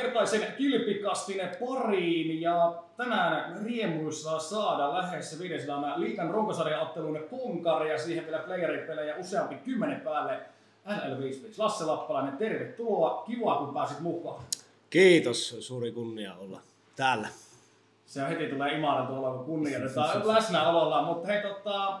Tämänkertaisen kilpikastine pariin ja tänään riemuissa saada lähes 500 liikan runkosarjaottelun konkari ja siihen vielä playeripelejä useampi kymmenen päälle. NL5 Lasse Lappalainen, tervetuloa. Kiva, kun pääsit mukaan. Kiitos, suuri kunnia olla täällä. Se on heti tulee imareltu olla, kun kunnioitetaan läsnäololla, mutta hei tota,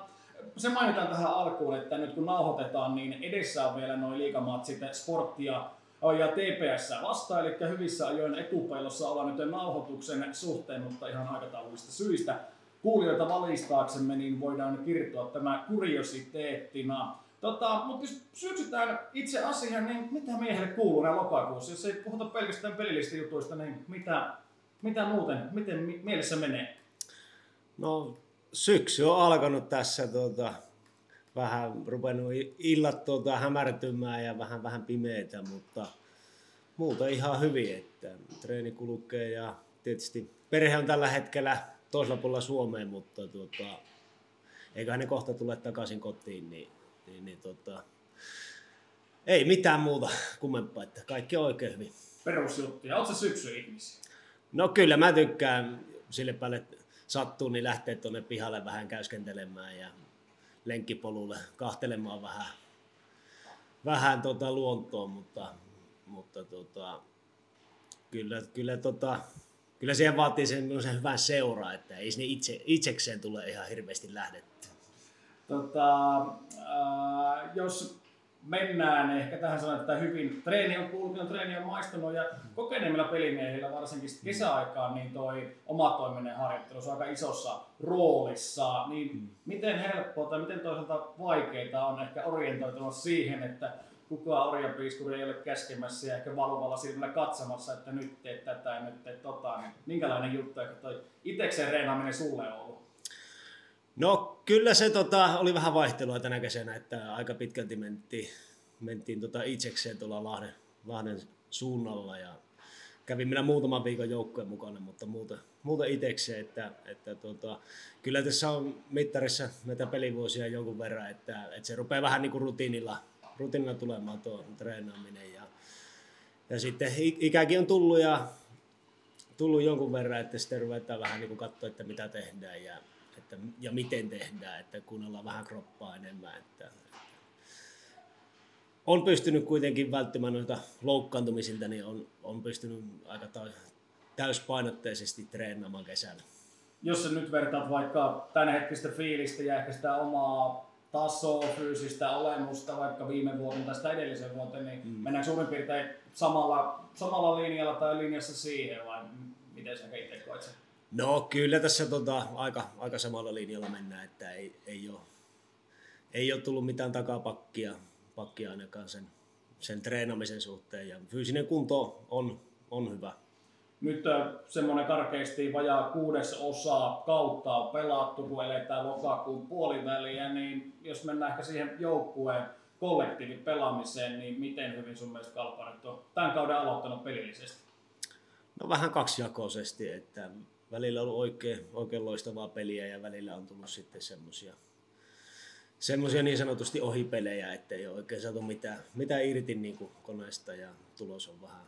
se mainitaan tähän alkuun, että nyt kun nauhoitetaan, niin edessä on vielä noin liikamatsit sporttia ja TPS vastaan, eli hyvissä ajoin etupeilossa ollaan nyt nauhoituksen suhteen, mutta ihan aikataulullista syistä. Kuulijoita valistaaksemme, niin voidaan kirjoittaa tämä kuriositeettina. Tota, mutta jos syöksytään itse asiaan, niin mitä miehelle kuuluu näin lokakuussa? Jos ei puhuta pelkästään pelillistä jutuista, niin mitä, mitä muuten, miten mielessä menee? No syksy on alkanut tässä tuota, vähän rupennut illat tuota, hämärtymään ja vähän vähän pimeitä, mutta muuta ihan hyvin, että treeni kulkee ja tietysti perhe on tällä hetkellä toisella puolella Suomeen, mutta tuota, eiköhän ne kohta tule takaisin kotiin, niin, niin, niin tuota, ei mitään muuta kummempaa, että kaikki on oikein hyvin. Perusjuttuja. Oletko syksy ihmisiä? No kyllä mä tykkään sille päälle, sattuu, niin lähtee tuonne pihalle vähän käyskentelemään ja lenkkipolulle kahtelemaan vähän, vähän tota luontoon, mutta, mutta tota, kyllä, kyllä, tota, kyllä siihen vaatii sen, sen hyvän seuraa, että ei sinne itse, itsekseen tule ihan hirveästi lähdetty. Tota, äh, jos mennään ehkä tähän sanotaan, että hyvin treeni on kulkenut, treeni on maistunut ja kokeneemmilla pelimiehillä varsinkin kesäaikaan niin toi omatoiminen harjoittelu on aika isossa roolissa. Niin mm. miten helppoa tai miten toisaalta vaikeita on ehkä orientoitunut siihen, että kukaan orjapiiskuri ei ole käskemässä ja ehkä valuvalla silmällä katsomassa, että nyt teet tätä ja nyt teet tota. Niin minkälainen juttu, että toi itekseen reenaaminen sulle on ollut? No kyllä se tota, oli vähän vaihtelua tänä kesänä, että aika pitkälti mentiin, mentiin tota itsekseen tuolla Lahden, Lahden suunnalla ja kävin minä muutaman viikon joukkojen mukana, mutta muuta, muuta itsekseen, että, että tota, kyllä tässä on mittarissa näitä pelivuosia jonkun verran, että, että se rupeaa vähän niin kuin rutiinilla, rutiinilla tulemaan tuo treenaaminen ja, ja sitten ikäkin on tullut ja tullut jonkun verran, että sitten ruvetaan vähän niin kuin katsoa, että mitä tehdään ja, että, ja miten tehdään, että kuunnellaan vähän kroppaa enemmän. Että, on pystynyt kuitenkin välttämään noita loukkaantumisilta, niin on, on pystynyt aika täyspainotteisesti treenaamaan kesällä. Jos sä nyt vertaat vaikka tämänhetkistä fiilistä ja ehkä sitä omaa tasoa, fyysistä olemusta vaikka viime vuoden tai sitä edellisen vuoteen, niin mm. mennään suurin piirtein samalla, samalla linjalla tai linjassa siihen vai miten sä itse koet sen? No kyllä tässä tota, aika, aika samalla linjalla mennään, että ei, ei, ole, ei ole tullut mitään takapakkia pakkia ainakaan sen, sen treenamisen suhteen ja fyysinen kunto on, on hyvä. Nyt semmoinen karkeasti vajaa kuudes osa kautta on pelattu, kun eletään lokakuun puoliväliä, niin jos mennään ehkä siihen joukkueen kollektiivin pelaamiseen, niin miten hyvin sun mielestä Kalpa nyt on tämän kauden aloittanut pelillisesti? No vähän kaksijakoisesti, että välillä on ollut oikein, oikein loistavaa peliä ja välillä on tullut sitten semmoisia semmoisia niin sanotusti ohipelejä, että ei ole oikein saatu mitään, mitään irti niin kuin koneesta ja tulos on vähän,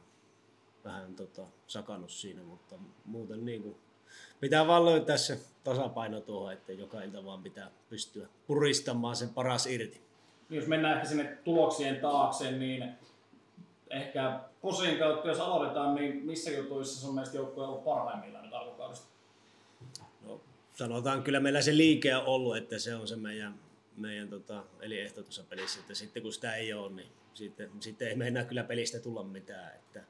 vähän tota, sakannut siinä, mutta muuten niin kuin, pitää vaan löytää se tasapaino tuohon, että joka ilta vaan pitää pystyä puristamaan sen paras irti. Jos mennään ehkä sinne tuloksien taakse, niin ehkä Posin kautta, jos aloitetaan, niin missä jutuissa sun mielestä joukkue on ollut parhaimmillaan nyt alkukaudesta? No, sanotaan kyllä meillä se liike on ollut, että se on se meidän, meidän tota, eli ehto tuossa pelissä, että sitten kun sitä ei ole, niin sitten, sitten ei meinaa kyllä pelistä tulla mitään. Että,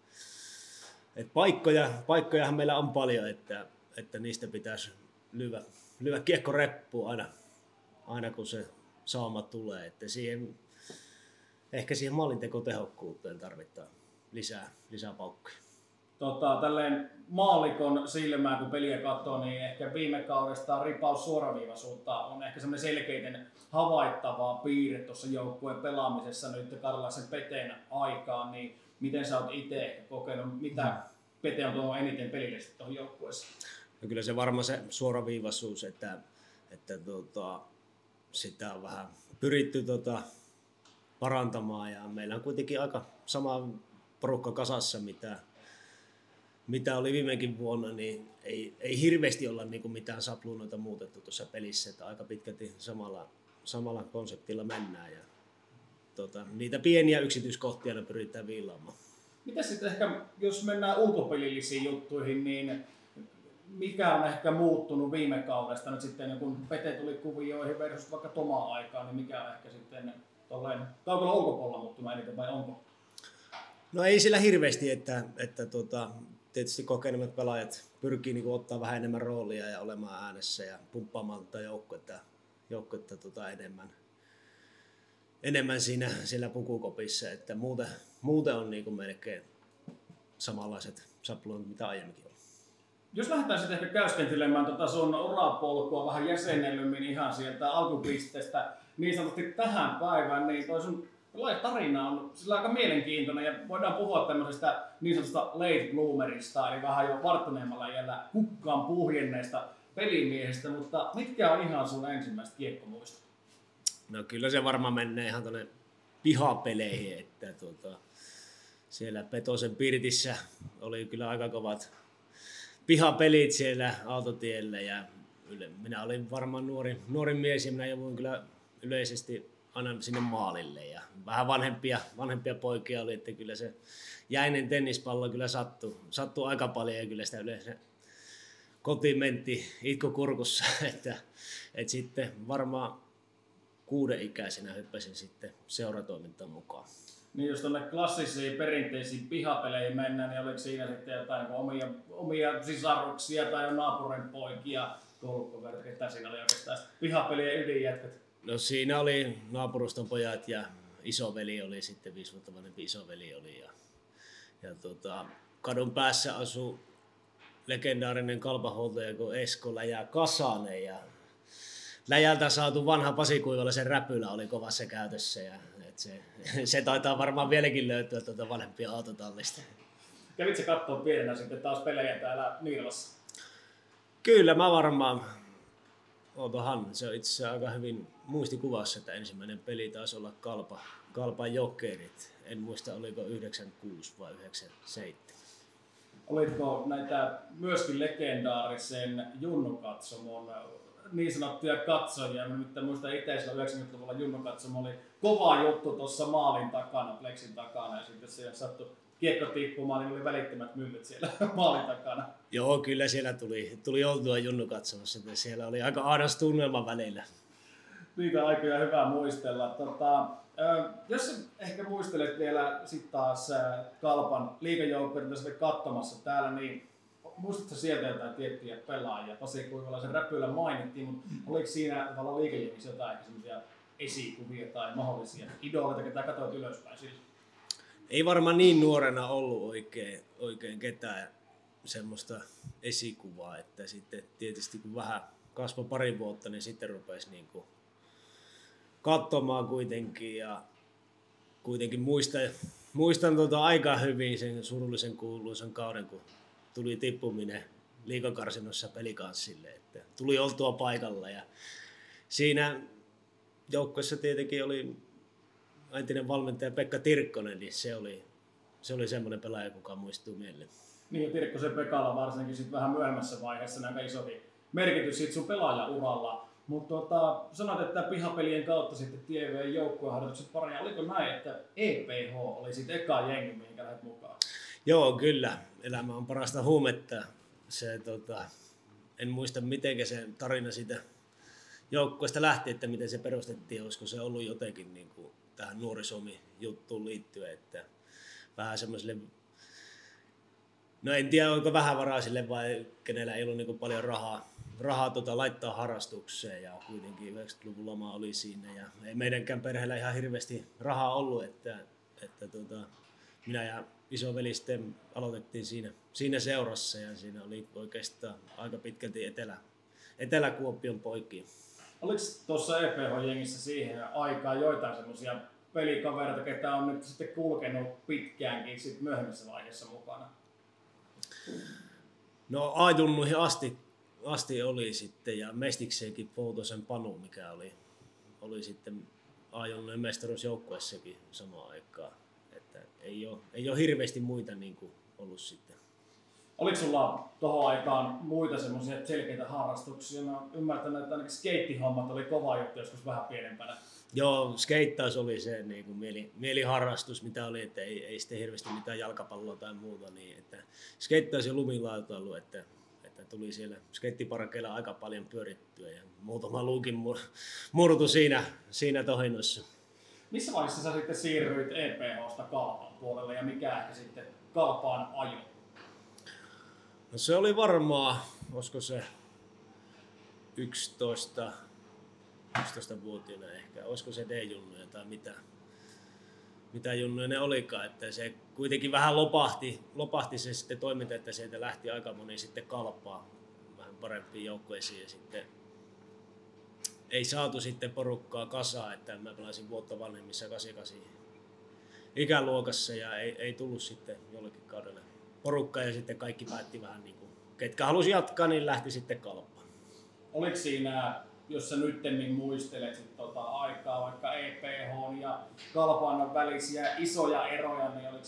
et paikkoja, paikkojahan meillä on paljon, että, että niistä pitäisi lyödä, lyödä kiekko reppuun aina, aina kun se saama tulee. Että siihen, ehkä siihen maalintekotehokkuuteen tarvitaan lisää, lisää paukkuja. Tota, tälleen maalikon silmään, kun peliä katsoo, niin ehkä viime kaudesta ripaus suoraviivaisuutta on ehkä semmoinen selkeiten havaittavaa piirre tuossa joukkueen pelaamisessa nyt Karlaisen Peteen aikaan, niin miten sä oot itse kokenut, mitä Pete on tuohon eniten pelillisesti tuohon joukkueeseen? No kyllä se varmaan se suoraviivaisuus, että, että tota, sitä on vähän pyritty tota, parantamaan. Ja meillä on kuitenkin aika sama porukka kasassa, mitä, mitä oli viimekin vuonna, niin ei, ei hirveästi olla niin kuin mitään sapluunoita muutettu tuossa pelissä, että aika pitkälti samalla, samalla konseptilla mennään. Ja tota, niitä pieniä yksityiskohtia ne pyritään viilaamaan. Mitä sitten ehkä, jos mennään ulkopelillisiin juttuihin, niin mikä on ehkä muuttunut viime kaudesta? Nyt sitten, kun Pete tuli kuvioihin versus vaikka Toma aikaan, niin mikä on ehkä sitten tolleen kaukalla ulkopuolella muuttunut eniten vai onko? No ei sillä hirveästi, että, että tuota, tietysti kokeneemmat pelaajat pyrkii niin ottaa vähän enemmän roolia ja olemaan äänessä ja pumppaamaan tätä joukkuetta, joukkuetta tuota enemmän, enemmän siinä, siellä pukukopissa, että muuten, muuten on niin kuin melkein samanlaiset sapluunat, mitä aiemminkin oli. Jos lähdetään sitten ehkä käyskentelemään tota sun urapolkua vähän jäsennellymmin ihan sieltä alkupisteestä niin sanotusti tähän päivään, niin toi sun tarina on sillä aika mielenkiintoinen ja voidaan puhua tämmöisestä niin sanotusta late bloomerista, eli vähän jo varttuneemmalla iällä kukkaan puhjenneista pelimiehestä, mutta mitkä on ihan sun ensimmäiset kiekkomuistot? No kyllä se varmaan menee ihan tuonne pihapeleihin, että tuota, siellä Petosen Pirtissä oli kyllä aika kovat pihapelit siellä autotiellä ja minä olin varmaan nuori, nuori mies ja minä jouduin kyllä yleisesti aina sinne maalille ja vähän vanhempia, vanhempia poikia oli, että kyllä se jäinen tennispallo kyllä sattui, sattui aika paljon ja kyllä sitä yleensä kotiin menti itku kurkussa, että, että sitten varmaan kuuden ikäisenä hyppäsin sitten seuratoimintaan mukaan. Niin jos tuonne klassisiin perinteisiin pihapeleihin mennään, niin oliko siinä sitten jotain omia, omia sisaruksia tai naapurin poikia, koulukoverit, ketä siinä oli oikeastaan pihapelien ydinjätkät? No siinä oli naapuruston pojat ja isoveli oli sitten, viisi vuotta vanhempi isoveli oli. Ja, ja tota, kadun päässä asui legendaarinen kalpahuoltaja kuin Esko Läjä Kasanen ja läjältä saatu vanha pasikuivalaisen räpylä oli kovassa käytössä ja et se, se, taitaa varmaan vieläkin löytyä tuota vanhempia autotallista. Kävitkö katsoa pienenä sitten taas pelejä täällä Niilassa? Kyllä mä varmaan Ootohan, se on itse aika hyvin muistikuvassa, että ensimmäinen peli taisi olla Kalpa, Kalpan Jokerit. En muista, oliko 96 vai 97. Olitko näitä myöskin legendaarisen Junnu-katsomon niin sanottuja katsojia? Mä nyt muistan itse, 90-luvulla Junnu-katsomo oli kova juttu tuossa maalin takana, Plexin takana, ja sitten siellä sattui kiekko tippumaan, niin oli välittömät myllyt siellä maalin takana. Joo, kyllä siellä tuli, tuli oltua Junnu katsomassa, että siellä oli aika aadas tunnelma välillä. Niitä aikoja hyvä muistella. Tota, jos ehkä muistelet vielä sitten taas Kalpan liikajoukkoja, mitä katsomassa täällä, niin muistatko sieltä jotain tiettyjä pelaajia? Pasi Kuivalaisen räpyillä mainittiin, mutta oliko siinä tavallaan liikejengissä jotain esikuvia tai mahdollisia idoleita, ketä katsoit ylöspäin sillä? Ei varmaan niin nuorena ollut oikein, oikein ketään semmoista esikuvaa, että sitten tietysti kun vähän kasvoi pari vuotta, niin sitten rupesi niin kuin katsomaan kuitenkin ja kuitenkin muistan, muistan tuota aika hyvin sen surullisen kuuluisan kauden, kun tuli tippuminen liikakarsinnossa pelikanssille, että tuli oltua paikalla ja siinä joukkueessa tietenkin oli entinen valmentaja Pekka Tirkkonen, niin se oli, se oli semmoinen pelaaja, kuka muistuu mieleen. Niin, Tirkkosen Pekalla varsinkin sit vähän myöhemmässä vaiheessa näin isokin merkitys siitä sun pelaajauralla. Mutta tota, sanoit, että pihapelien kautta sitten TV joukkueharjoitukset paranee. Oliko näin, että EPH oli sitten eka jengi, mihin lähdet mukaan? Joo, kyllä. Elämä on parasta huumetta. Se, tota, en muista, miten se tarina siitä joukkueesta lähti, että miten se perustettiin. Olisiko se ollut jotenkin niin kuin tähän nuorisomi juttuun liittyen, että vähän semmoiselle No en tiedä, onko vähän varaisille vai kenellä ei ollut niin paljon rahaa, rahaa tota, laittaa harrastukseen ja kuitenkin 90-luvun lama oli siinä ja ei meidänkään perheellä ihan hirveästi rahaa ollut, että, että tota, minä ja isoveli sitten aloitettiin siinä, siinä seurassa ja siinä oli oikeastaan aika pitkälti Etelä, Etelä-Kuopion poikia. Oliko tuossa EPH-jengissä siihen aikaan joitain semmoisia pelikavereita, ketä on nyt sitten kulkenut pitkäänkin sit myöhemmässä vaiheessa mukana? No Aidunnuihin asti, asti oli sitten ja Mestikseenkin Poutosen Panu, mikä oli, oli sitten Aidunnujen Oliko sulla tuohon aikaan muita semmoisia selkeitä harrastuksia? Mä ymmärtänyt, että ainakin skeittihommat oli kova juttu joskus vähän pienempänä. Joo, skeittaus oli se niin kuin mieli, mieliharrastus, mitä oli, että ei, ei sitten hirveästi mitään jalkapalloa tai muuta. Niin, että skeittaus ja lumilautailu, että, että tuli siellä skeittiparkeilla aika paljon pyörittyä ja muutama luukin murtu siinä, siinä tohinnossa. Missä vaiheessa sä sitten siirryit EPHsta kalpaan puolelle ja mikä ehkä sitten kalpaan ajo? No se oli varmaan, olisiko se 11, 11-vuotiaana ehkä, olisiko se D-junnuja tai mitä, mitä junnuja ne olikaan, että se kuitenkin vähän lopahti, lopahti se sitten toiminta, että sieltä lähti aika moni sitten kalpaa vähän parempiin joukkueisiin ja sitten ei saatu sitten porukkaa kasaa, että mä pelasin vuotta vanhemmissa 88 ikäluokassa ja ei, ei tullut sitten jollekin kaudelle porukka ja sitten kaikki päätti vähän niin kuin, ketkä halusi jatkaa, niin lähti sitten kalppaan. Oliko siinä, jos sä nyt muistelet sit tota aikaa, vaikka EPH ja Kalpaan välisiä isoja eroja, niin oliko,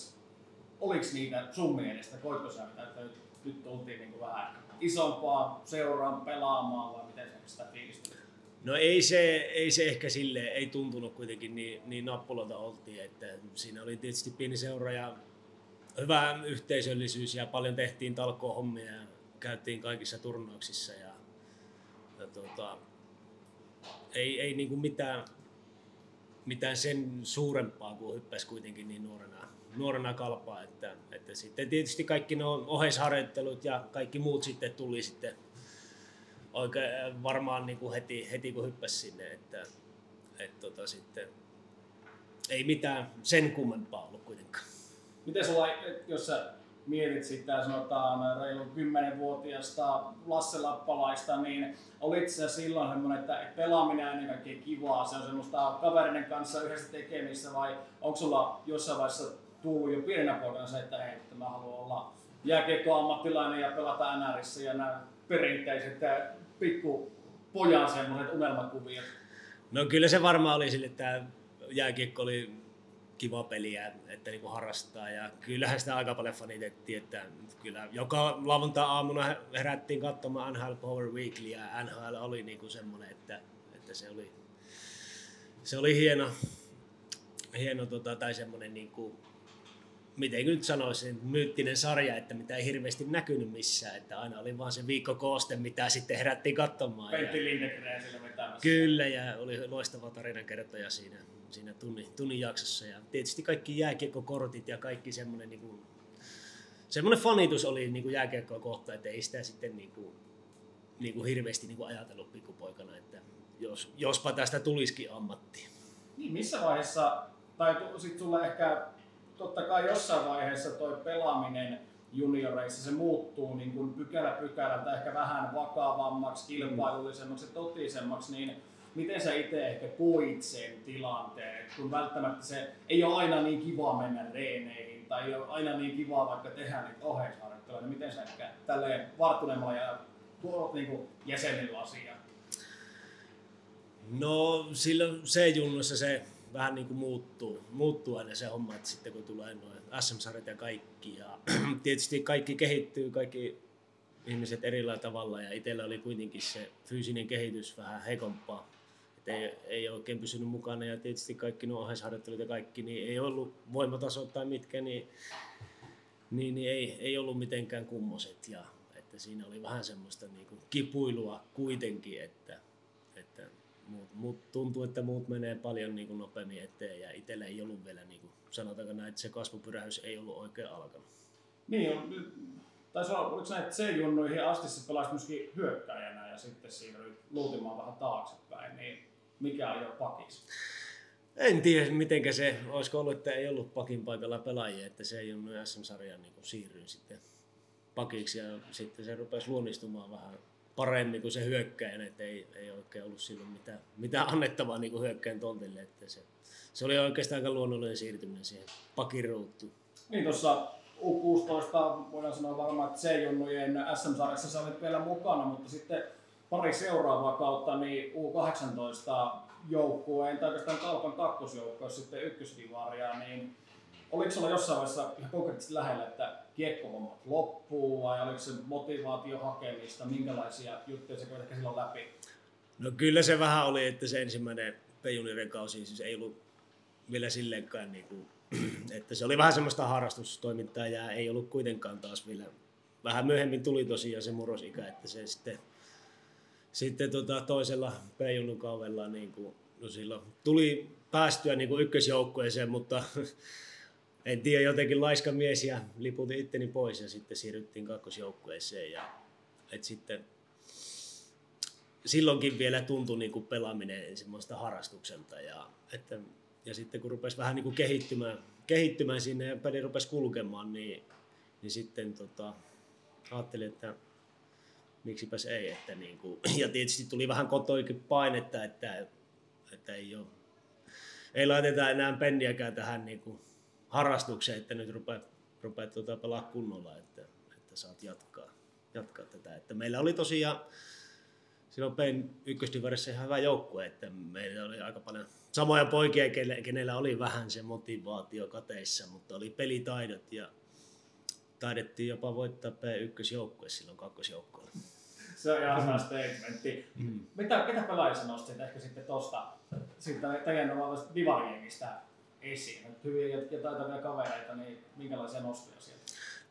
oliko niitä sun mielestä, koitko sä mitä, että nyt, nyt tultiin niin kuin vähän isompaa seuraan pelaamaan vai miten sä sitä fiilistelit? No ei se, ei se ehkä sille ei tuntunut kuitenkin niin, niin nappulalta oltiin, että siinä oli tietysti pieni seura ja hyvä yhteisöllisyys ja paljon tehtiin talkohommia ja käytiin kaikissa turnauksissa ja, ja tuota, ei, ei niin kuin mitään, mitään sen suurempaa kuin hyppäsi kuitenkin niin nuorena, nuorena kalpaa, että, että sitten tietysti kaikki nuo oheisharjoittelut ja kaikki muut sitten tuli sitten oikein varmaan niin kuin heti, heti kun hyppäsi sinne, että, että tota sitten ei mitään sen kummempaa ollut kuitenkaan. Miten sulla, jos sä mietit sitä sanotaan reilun 10-vuotiaasta Lasse Lappalaista, niin olit sä silloin semmoinen, että pelaaminen on ennen kivaa, se on semmoista kaverinen kanssa yhdessä tekemissä vai onko sulla jossain vaiheessa tullut jo pienenä poikana se, että hei, että mä haluan olla jääkiekko-ammattilainen ja pelata NRissä ja nämä perinteiset pikku pojan semmoiset unelmakuviot? No kyllä se varmaan oli sille, että jääkiekko oli kiva peliä, että niin harrastaa. Ja kyllähän sitä aika paljon fanitettiin, että kyllä joka lauantai-aamuna herättiin katsomaan NHL Power Weekly ja NHL oli niin kuin semmoinen, että, että se oli, se oli hieno, hieno tota, tai semmoinen niin kuin, miten nyt sanoisin, myyttinen sarja, että mitä ei hirveästi näkynyt missään, että aina oli vaan se viikko kooste, mitä sitten herättiin katsomaan. Pentti Lindegren sillä vetämässä. Kyllä, ja oli loistava tarinankertoja siinä siinä tunnin, tunnin jaksossa. Ja tietysti kaikki jääkiekkokortit ja kaikki semmoinen niin kuin, semmoinen fanitus oli niin kuin jääkiekkoa kohtaan, että ei sitä sitten niin kuin, niin kuin hirveästi niin kuin ajatellut pikkupoikana, että jos, jospa tästä tulisikin ammatti. Niin, missä vaiheessa, tai sitten sulla ehkä, totta kai jossain vaiheessa toi pelaaminen junioreissa, se muuttuu niin kuin pykälä pykälältä ehkä vähän vakavammaksi, kilpailullisemmaksi ja totisemmaksi, niin miten sä itse ehkä koit sen tilanteen, kun välttämättä se ei ole aina niin kiva mennä reeneihin tai ei ole aina niin kiva vaikka tehdä niitä oheisharjoitteluja, niin miten sä ehkä tälleen varttuneemmalla ja tuot niin jäsenillä asiaa? No silloin se junnossa se vähän niin kuin muuttuu, muuttuu aina se homma, että sitten kun tulee noin SM-sarjat ja kaikki ja tietysti kaikki kehittyy, kaikki ihmiset erillä tavalla ja itsellä oli kuitenkin se fyysinen kehitys vähän heikompaa. Ei, ei oikein pysynyt mukana ja tietysti kaikki nuo oheisharjoittelut ja kaikki, niin ei ollut voimatasot tai mitkä, niin, niin, niin ei, ei ollut mitenkään kummoset ja että siinä oli vähän semmoista niin kuin kipuilua kuitenkin, että, että muut, muut, tuntuu, että muut menee paljon niin kuin nopeammin eteen ja itsellä ei ollut vielä, niin kuin, sanotaanko näin, että se kasvupyrähys ei ollut oikein alkanut. Niin, on, taisi olla, oliko näin, että C-junnuihin asti se pelasi myöskin hyökkäjänä ja sitten siirryi luutimaan vähän taaksepäin, niin mikä ajoi pakiksi? En tiedä, miten se, olisiko ollut, että ei ollut pakin paikalla pelaajia, että se ei ollut SM-sarjan niin siirryin sitten pakiksi ja sitten se rupesi luonnistumaan vähän paremmin kuin se hyökkäin, että ei, ei oikein ollut silloin mitään, mitään annettavaa niin hyökkäin tontille, että se, se oli oikeastaan aika luonnollinen siirtyminen siihen pakin. Niin tuossa U16 voidaan sanoa varmaan, että C-junnujen SM-sarjassa sä olit vielä mukana, mutta sitten pari seuraavaa kautta niin U18 joukkueen, tai oikeastaan Kalpan kakkosjoukkoa sitten ykkösdivaria, niin oliko sulla jossain vaiheessa ihan konkreettisesti lähellä, että kiekkohommat loppuu vai oliko se motivaatio hakemista, minkälaisia juttuja se ehkä silloin läpi? No kyllä se vähän oli, että se ensimmäinen Pejuniren kausi siis ei ollut vielä silleenkaan, niin kuin, että se oli vähän semmoista harrastustoimintaa ja ei ollut kuitenkaan taas vielä, vähän myöhemmin tuli tosiaan se murrosikä, että se sitten, sitten tota toisella Peijunun kaudella niin kuin, no silloin tuli päästyä niin kuin ykkösjoukkueeseen, mutta en tiedä, jotenkin laiska mies ja liputin itteni pois ja sitten siirryttiin kakkosjoukkueeseen ja et sitten silloinkin vielä tuntui niin kuin pelaaminen semmoista harrastukselta ja, että, ja sitten kun rupesi vähän niin kuin kehittymään, kehittymään sinne ja peli rupesi kulkemaan, niin, niin sitten tota, ajattelin, että miksipäs ei. Että niin kuin, ja tietysti tuli vähän kotoikin painetta, että, että ei, ole, ei laiteta enää penniäkään tähän niin kuin harrastukseen, että nyt rupeat, rupeat tuota pelaa kunnolla, että, että saat jatkaa, jatkaa tätä. Että meillä oli tosiaan silloin Pein ykkösdivarissa ihan hyvä joukkue, että meillä oli aika paljon samoja poikia, kenellä oli vähän se motivaatio kateissa, mutta oli pelitaidot ja taidettiin jopa voittaa P1-joukkue silloin kakkosjoukkueella. Se on ihan hyvä statementti. Mm. Mitä, mitä pelaajia nostit ehkä sitten tuosta sitten teidän omasta divariengistä esiin? Hyviä ja taitavia kavereita, niin minkälaisia nostoja sieltä?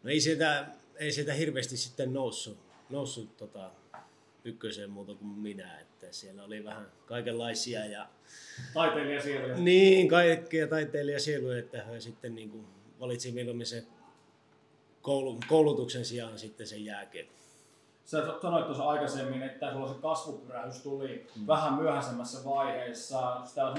No ei sieltä, ei sieltä hirveästi sitten noussut, noussut tota, ykköseen muuta kuin minä, että siellä oli vähän kaikenlaisia ja taiteilijasieluja. Niin, kaikkia taiteilijasieluja, että he sitten niin kuin valitsi mieluummin sen koulutuksen sijaan sitten sen jääkeen. Sä sanoit tuossa aikaisemmin, että sulla se kasvupyrähys tuli mm. vähän myöhäisemmässä vaiheessa. Sitä on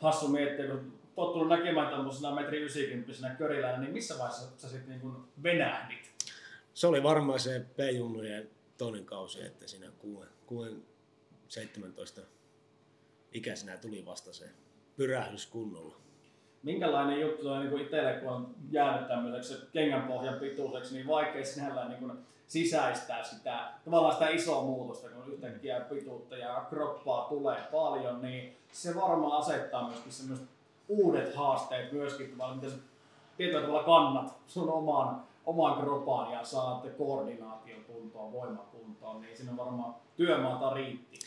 hassu miettiä, kun tottunut näkemään tämmöisenä metri 90 körilänä, niin missä vaiheessa sä sitten niin venähdit? Se oli varmaan se P-junnujen toinen kausi, että siinä 6, 17 ikäisenä tuli vasta se pyrähdys kunnolla. Minkälainen juttu on niin itselle, kun on jäänyt tämmöiseksi kengänpohjan pituiseksi, niin vaikea sinällään niin sisäistää sitä, tavallaan sitä isoa muutosta, kun yhtäkkiä pituutta ja kroppaa tulee paljon, niin se varmaan asettaa myöskin semmoiset uudet haasteet myöskin, miten sä tietyllä tavalla kannat sun oman, oman kropaan ja saat koordinaation kuntoon, voimakuntoon, niin siinä varmaan työmaata riitti.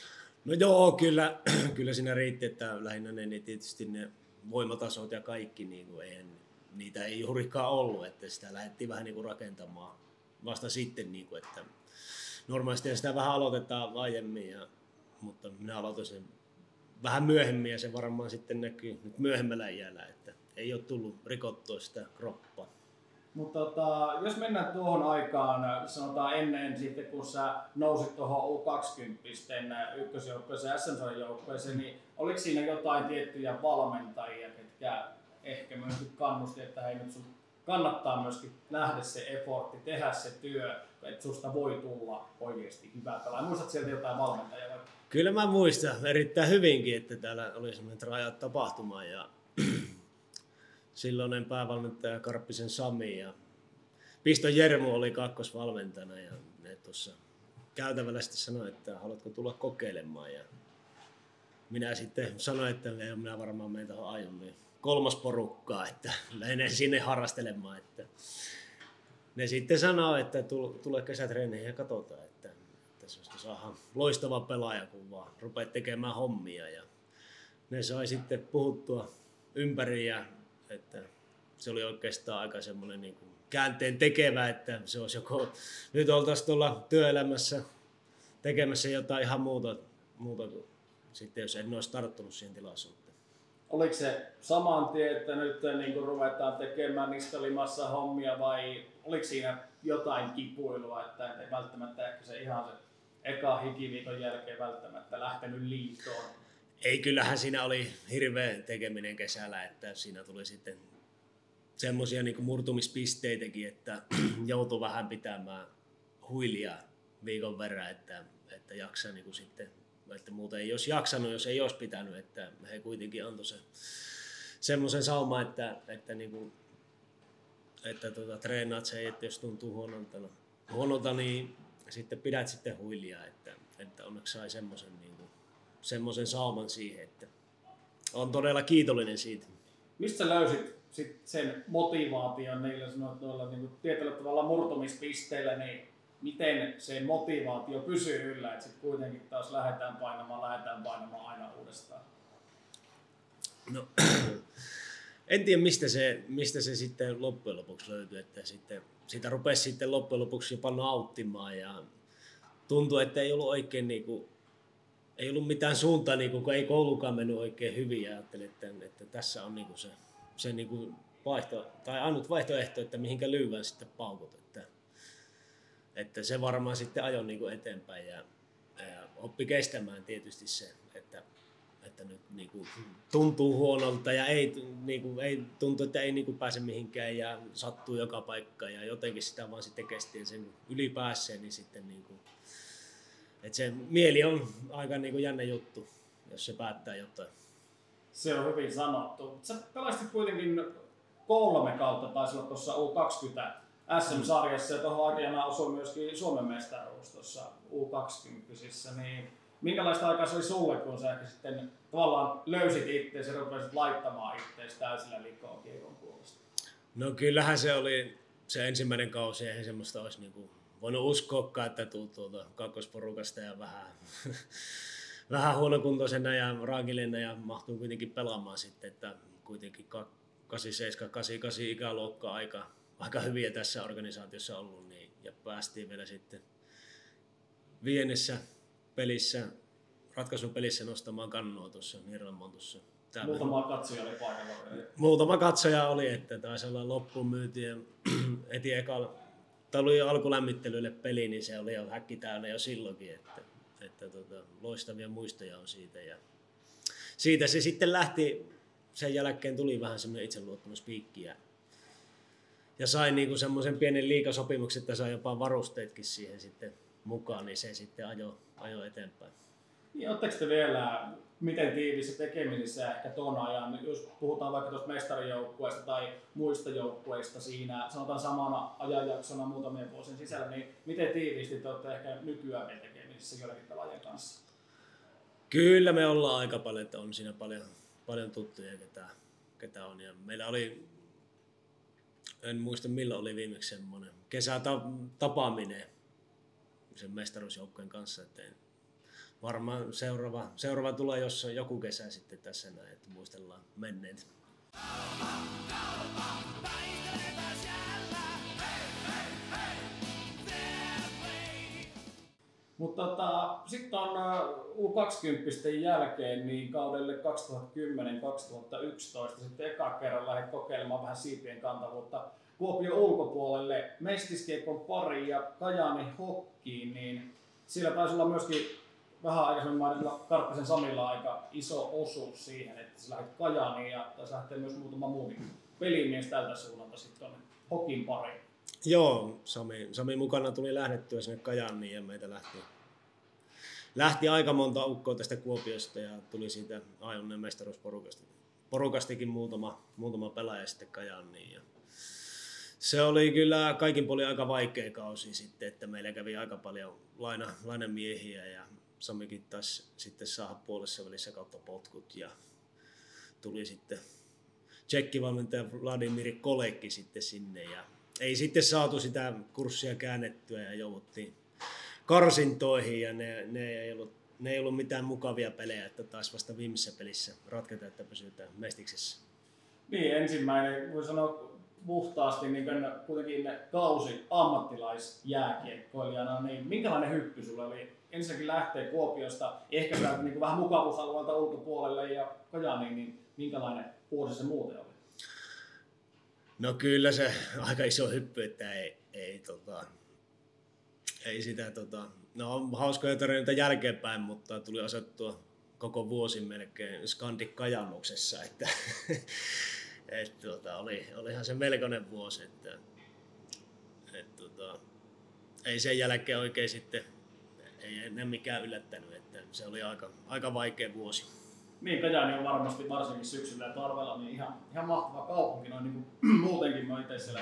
No joo, kyllä, kyllä siinä riitti, että lähinnä ne, ne tietysti ne voimatasot ja kaikki, niin kuin eihän, niitä ei juurikaan ollut, että sitä lähdettiin vähän niin kuin rakentamaan vasta sitten, niin kuin, että normaalisti sitä vähän aloitetaan aiemmin, ja, mutta minä aloitin sen vähän myöhemmin ja se varmaan sitten näkyy nyt myöhemmällä iällä, että ei ole tullut rikottua sitä kroppaa. Mutta tota, jos mennään tuohon aikaan, sanotaan ennen sitten kun sä nousit tuohon U20 ykkösjoukkueeseen, sm joukkueeseen, niin oliko siinä jotain tiettyjä valmentajia, ketkä ehkä myös kannusti, että hei nyt sun kannattaa myöskin nähdä se effortti, tehdä se työ, että susta voi tulla oikeasti hyvä pelaaja. Muistatko sieltä jotain valmentajia vai? Kyllä mä muistan erittäin hyvinkin, että täällä oli semmoinen rajat tapahtuma ja silloinen päävalmentaja Karppisen Sami ja Pisto Jermu oli kakkosvalmentajana ja ne tuossa käytävällä sitten sanoi, että haluatko tulla kokeilemaan ja minä sitten sanoin, että minä varmaan menen tuohon aion, niin kolmas porukkaa, että lähden sinne harrastelemaan. Että ne sitten sanoo, että tule kesätreeneihin ja katsotaan, että, että susta saadaan loistava pelaaja, kun vaan rupeat tekemään hommia. Ja ne sai sitten puhuttua ympäri ja että se oli oikeastaan aika semmoinen niin kuin käänteen tekevä, että se olisi joko nyt oltaisiin tuolla työelämässä tekemässä jotain ihan muuta, muuta kuin sitten jos en olisi tarttunut siihen tilaisuuteen. Oliko se saman tien, että nyt niin kuin ruvetaan tekemään niskalimassa hommia vai oliko siinä jotain kipuilua, että ei välttämättä ehkä se ihan se eka hikiviikon jälkeen välttämättä lähtenyt liittoon? Ei, kyllähän siinä oli hirveä tekeminen kesällä, että siinä tuli sitten semmoisia niin murtumispisteitäkin, että joutui vähän pitämään huilia viikon verran, että, että jaksaa niin kuin sitten, että muuten ei olisi jaksanut, jos ei olisi pitänyt, että he kuitenkin antoi se semmoisen sauma, että, että, niin kuin, että tuota, treenaat se, että jos tuntuu huonolta, huonolta, niin sitten pidät sitten huilia, että, että onneksi sai semmoisen niin semmoisen sauman siihen, että on todella kiitollinen siitä. Mistä löysit sit sen motivaation niillä sanot, noilla niin kuin tietyllä tavalla murtumispisteillä, niin miten se motivaatio pysyy yllä, että sitten kuitenkin taas lähdetään painamaan, lähdetään painamaan aina uudestaan? No, en tiedä mistä se, mistä se sitten loppujen lopuksi löytyy, että sitten, sitä rupesi sitten loppujen lopuksi jopa nauttimaan ja tuntuu, että ei ollut oikein niin kuin, ei ollut mitään suuntaa, niin kuin, kun ei koulukaan mennyt oikein hyvin ja ajattelin, että, että tässä on niin kuin se, se niin kuin vaihto, tai ainut vaihtoehto, että mihinkä lyövän sitten paukut. Että, että se varmaan sitten ajoi niin eteenpäin ja, ja oppi kestämään tietysti se, että että nyt niin kuin, tuntuu huonolta ja ei, niin kuin, ei tuntuu, että ei niin kuin, pääse mihinkään ja sattuu joka paikka ja jotenkin sitä vaan sitten kesti ja sen ylipäässeen, niin sitten niin kuin, että se mieli on aika niin kuin jännä juttu, jos se päättää jotain. Se on hyvin sanottu. Sä pelasit kuitenkin kolme kautta, taisi olla tuossa U20 SM-sarjassa ja tuohon aikana osui myöskin Suomen mestaruus tuossa U20, niin minkälaista aikaa se oli sulle, kun sä ehkä sitten tavallaan löysit itseäsi ja rupesit laittamaan itseäsi täysillä likoon kiekon puolesta? No kyllähän se oli se ensimmäinen kausi, eihän semmoista olisi niinku voinut uskoakaan, että tuu tuolta kakkosporukasta ja vähän, vähän huonokuntoisena ja raakilina ja mahtuu kuitenkin pelaamaan sitten, että kuitenkin 87, 88 ikäluokka aika, aika hyviä tässä organisaatiossa ollut, niin, ja päästiin vielä sitten viennessä pelissä, ratkaisupelissä nostamaan kannua tuossa Nirlamon tuossa. Muutama katsoja oli paikalla. Muutama katsoja oli, että taisi olla loppuun myyty ja eti ekalla, tuli jo alkulämmittelylle peli, niin se oli jo häkki täynnä jo silloinkin, että, että tota, loistavia muistoja on siitä. Ja siitä se sitten lähti, sen jälkeen tuli vähän semmoinen itseluottamuspiikki ja, ja sain niinku semmoisen pienen liikasopimuksen, että sai jopa varusteetkin siihen sitten mukaan, niin se sitten ajoi ajo eteenpäin. Niin, oletteko te vielä, miten tiivissä tekemisessä ehkä tuon ajan, jos puhutaan vaikka tuosta mestarijoukkueesta tai muista joukkueista siinä, sanotaan samana ajanjaksona muutamien vuosien sisällä, niin miten tiiviisti te olette ehkä nykyään vielä tekemisissä joidenkin pelaajien kanssa? Kyllä me ollaan aika paljon, että on siinä paljon, paljon tuttuja, ketä, ketä on. Ja meillä oli, en muista milloin oli viimeksi semmoinen kesätapaaminen sen mestaruusjoukkojen kanssa, että varmaan seuraava, seuraava tulee jos joku kesä sitten tässä näin, että muistellaan menneet. Mutta tota, sitten on U20 jälkeen niin kaudelle 2010-2011 sitten eka kerran lähdin kokeilemaan vähän siipien kantavuutta Kuopion ulkopuolelle Mestiskiekon pari ja Kajani hokkiin, niin siellä taisi olla myöskin vähän aikaisemmin mainitella Karppisen Samilla aika iso osuus siihen, että sä lähdit Kajaniin ja taisi lähteä myös muutama muukin pelimies tältä suunnalta sitten tuonne hokin pariin. Joo, Sami, Sami mukana tuli lähdettyä sinne Kajaniin ja meitä lähti, lähti aika monta ukkoa tästä Kuopiosta ja tuli siitä Ajonnen mestaruusporukasta. Porukastikin muutama, muutama pelaaja sitten Kajaniin. Ja se oli kyllä kaikin puolin aika vaikea kausi sitten, että meillä kävi aika paljon laina, lainamiehiä ja Samikin taisi sitten saada puolessa välissä kautta potkut ja tuli sitten tsekkivalmentaja Vladimir Kolekki sitten sinne ja ei sitten saatu sitä kurssia käännettyä ja jouduttiin karsintoihin ja ne, ne, ei ollut, ne ei ollut mitään mukavia pelejä, että taas vasta viimeisessä pelissä ratketa, että pysytään mestiksessä. Niin, ensimmäinen, voi sanoa puhtaasti niin kuitenkin kausi ammattilaisjääkiekkoilijana, niin minkälainen hyppy sulla oli ensinnäkin lähtee Kuopiosta, ehkä niin vähän mukavuusalueelta ulkopuolelle ja Kajaniin, niin minkälainen vuosi se muuten oli? No kyllä se aika iso hyppy, että ei, ei, tota, ei sitä, tota, no on hauskoja tarinoita jälkeenpäin, mutta tuli asettua koko vuosi melkein Skandik Kajannuksessa, että et, tota, oli, olihan se melkoinen vuosi, että et, tota, ei sen jälkeen oikein sitten ei enää mikään yllättänyt, että se oli aika, aika vaikea vuosi. Niin, Kajani on varmasti varsinkin syksyllä ja talvella niin ihan, ihan mahtava kaupunki, noin niin kuin, muutenkin mä itse siellä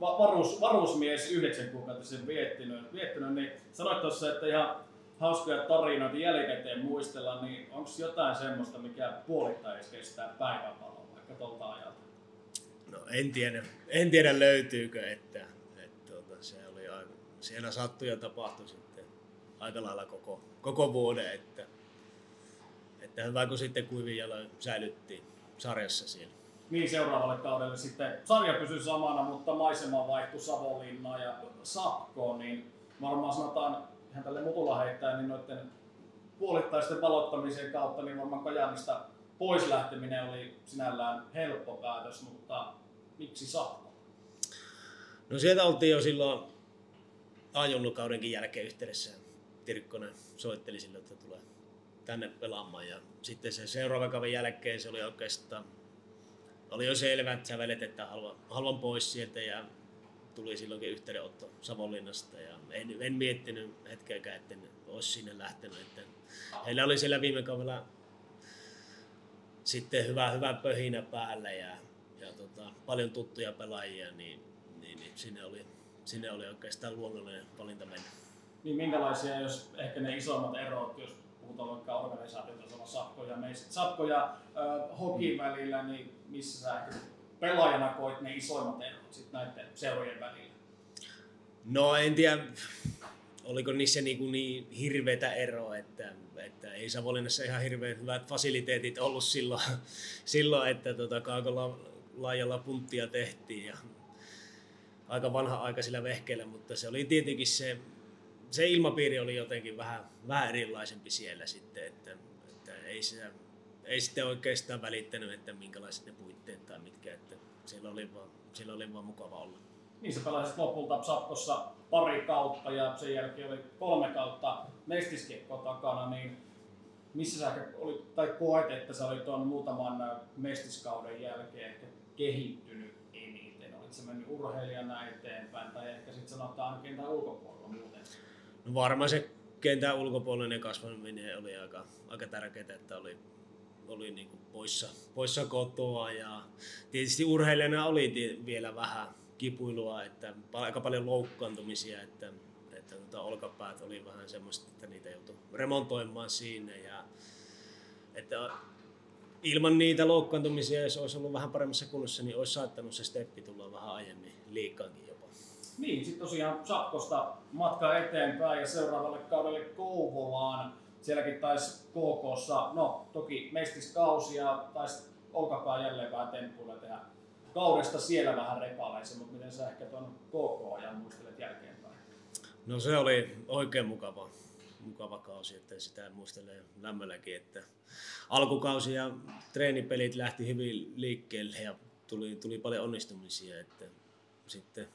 varus, varusmies yhdeksän kuukautta sen viettinyt, viettinyt niin sanoit tuossa, että ihan hauskoja tarinoita jälkikäteen muistella, niin onko jotain semmoista, mikä puolittain kestää päivänvaloa vaikka tuolta ajalta? No en tiedä, en tiedä löytyykö, että, että tuota, se oli aika, siellä sattui ja tapahtui sitten aika lailla koko, koko vuoden, että, että hyvä kun sitten kuivin säilyttiin sarjassa siellä. Niin seuraavalle kaudelle sitten sarja pysyi samana, mutta maisema vaihtui Savonlinnaan ja Sakkoon, niin varmaan sanotaan ihan tälle mutulla heittää, niin noiden puolittaisten valottamisen kautta, niin varmaan Kajaanista pois lähteminen oli sinällään helppo päätös, mutta miksi Sakko? No sieltä oltiin jo silloin ajunnukaudenkin jälkeen yhteydessä. Tirkkonen soitteli sille, että tulee tänne pelaamaan. Ja sitten se seuraava kauden jälkeen se oli oikeastaan, oli jo selvä, että sävelet, että haluan, haluan pois sieltä ja tuli silloinkin yhteydenotto Savonlinnasta ja en, en miettinyt hetkeäkään, että olisi sinne lähtenyt. Että heillä oli siellä viime kaudella sitten hyvä, hyvä pöhinä päällä ja, ja tota, paljon tuttuja pelaajia, niin, niin, niin sinne, oli, sinne oli oikeastaan luonnollinen valinta mennä. Niin minkälaisia, jos ehkä ne isommat erot, jos puhutaan vaikka organisaatiotasolla Sapko ja meistä, Sapko ja äh, Hokin mm. välillä, niin missä sä ehkä pelaajana koit ne isoimmat erot sit näiden seurojen välillä? No en tiedä, oliko niissä niin, kuin niin hirveätä eroa, että, että ei Savonlinnassa ihan hirveän hyvät fasiliteetit ollut silloin, silloin että tota, kaakolla laajalla punttia tehtiin ja aika vanha aika sillä vehkeellä, mutta se oli tietenkin se, se ilmapiiri oli jotenkin vähän, vähän erilaisempi siellä sitten, että, että ei, sitä, ei sitten oikeastaan välittänyt, että minkälaiset ne puitteet tai mitkä, että siellä oli vaan, siellä oli vaan mukava olla. Niin sä pelasit lopulta Sapkossa pari kautta ja sen jälkeen oli kolme kautta mestiskiekkoa takana, niin missä sä oli, tai koet, että sä olit tuon muutaman mestiskauden jälkeen ehkä kehittynyt eniten? Olit sä mennyt urheilijana eteenpäin tai ehkä sitten sanotaan kentän ulkopuolella muuten? No varmaan se kentän ulkopuolinen kasvaminen oli aika, aika tärkeää, että oli, oli niin kuin poissa, poissa kotoa ja tietysti urheilijana oli vielä vähän kipuilua, että aika paljon loukkaantumisia, että, että tota, olkapäät oli vähän semmoista, että niitä joutui remontoimaan siinä ja että ilman niitä loukkaantumisia, jos olisi ollut vähän paremmassa kunnossa, niin olisi saattanut se steppi tulla vähän aiemmin liikaankin. Niin, sitten tosiaan Sapkosta matkaa eteenpäin ja seuraavalle kaudelle Kouvolaan. Sielläkin taisi KKssa, no toki mestiskausi ja taisi olkapää jälleen vähän temppuilla tehdä kaudesta siellä vähän repaleissa, mutta miten sä ehkä tuon KK-ajan muistelet jälkeenpäin? No se oli oikein mukava, mukava kausi, että sitä muistelee lämmölläkin, että alkukausi ja treenipelit lähti hyvin liikkeelle ja tuli, tuli paljon onnistumisia, että sitten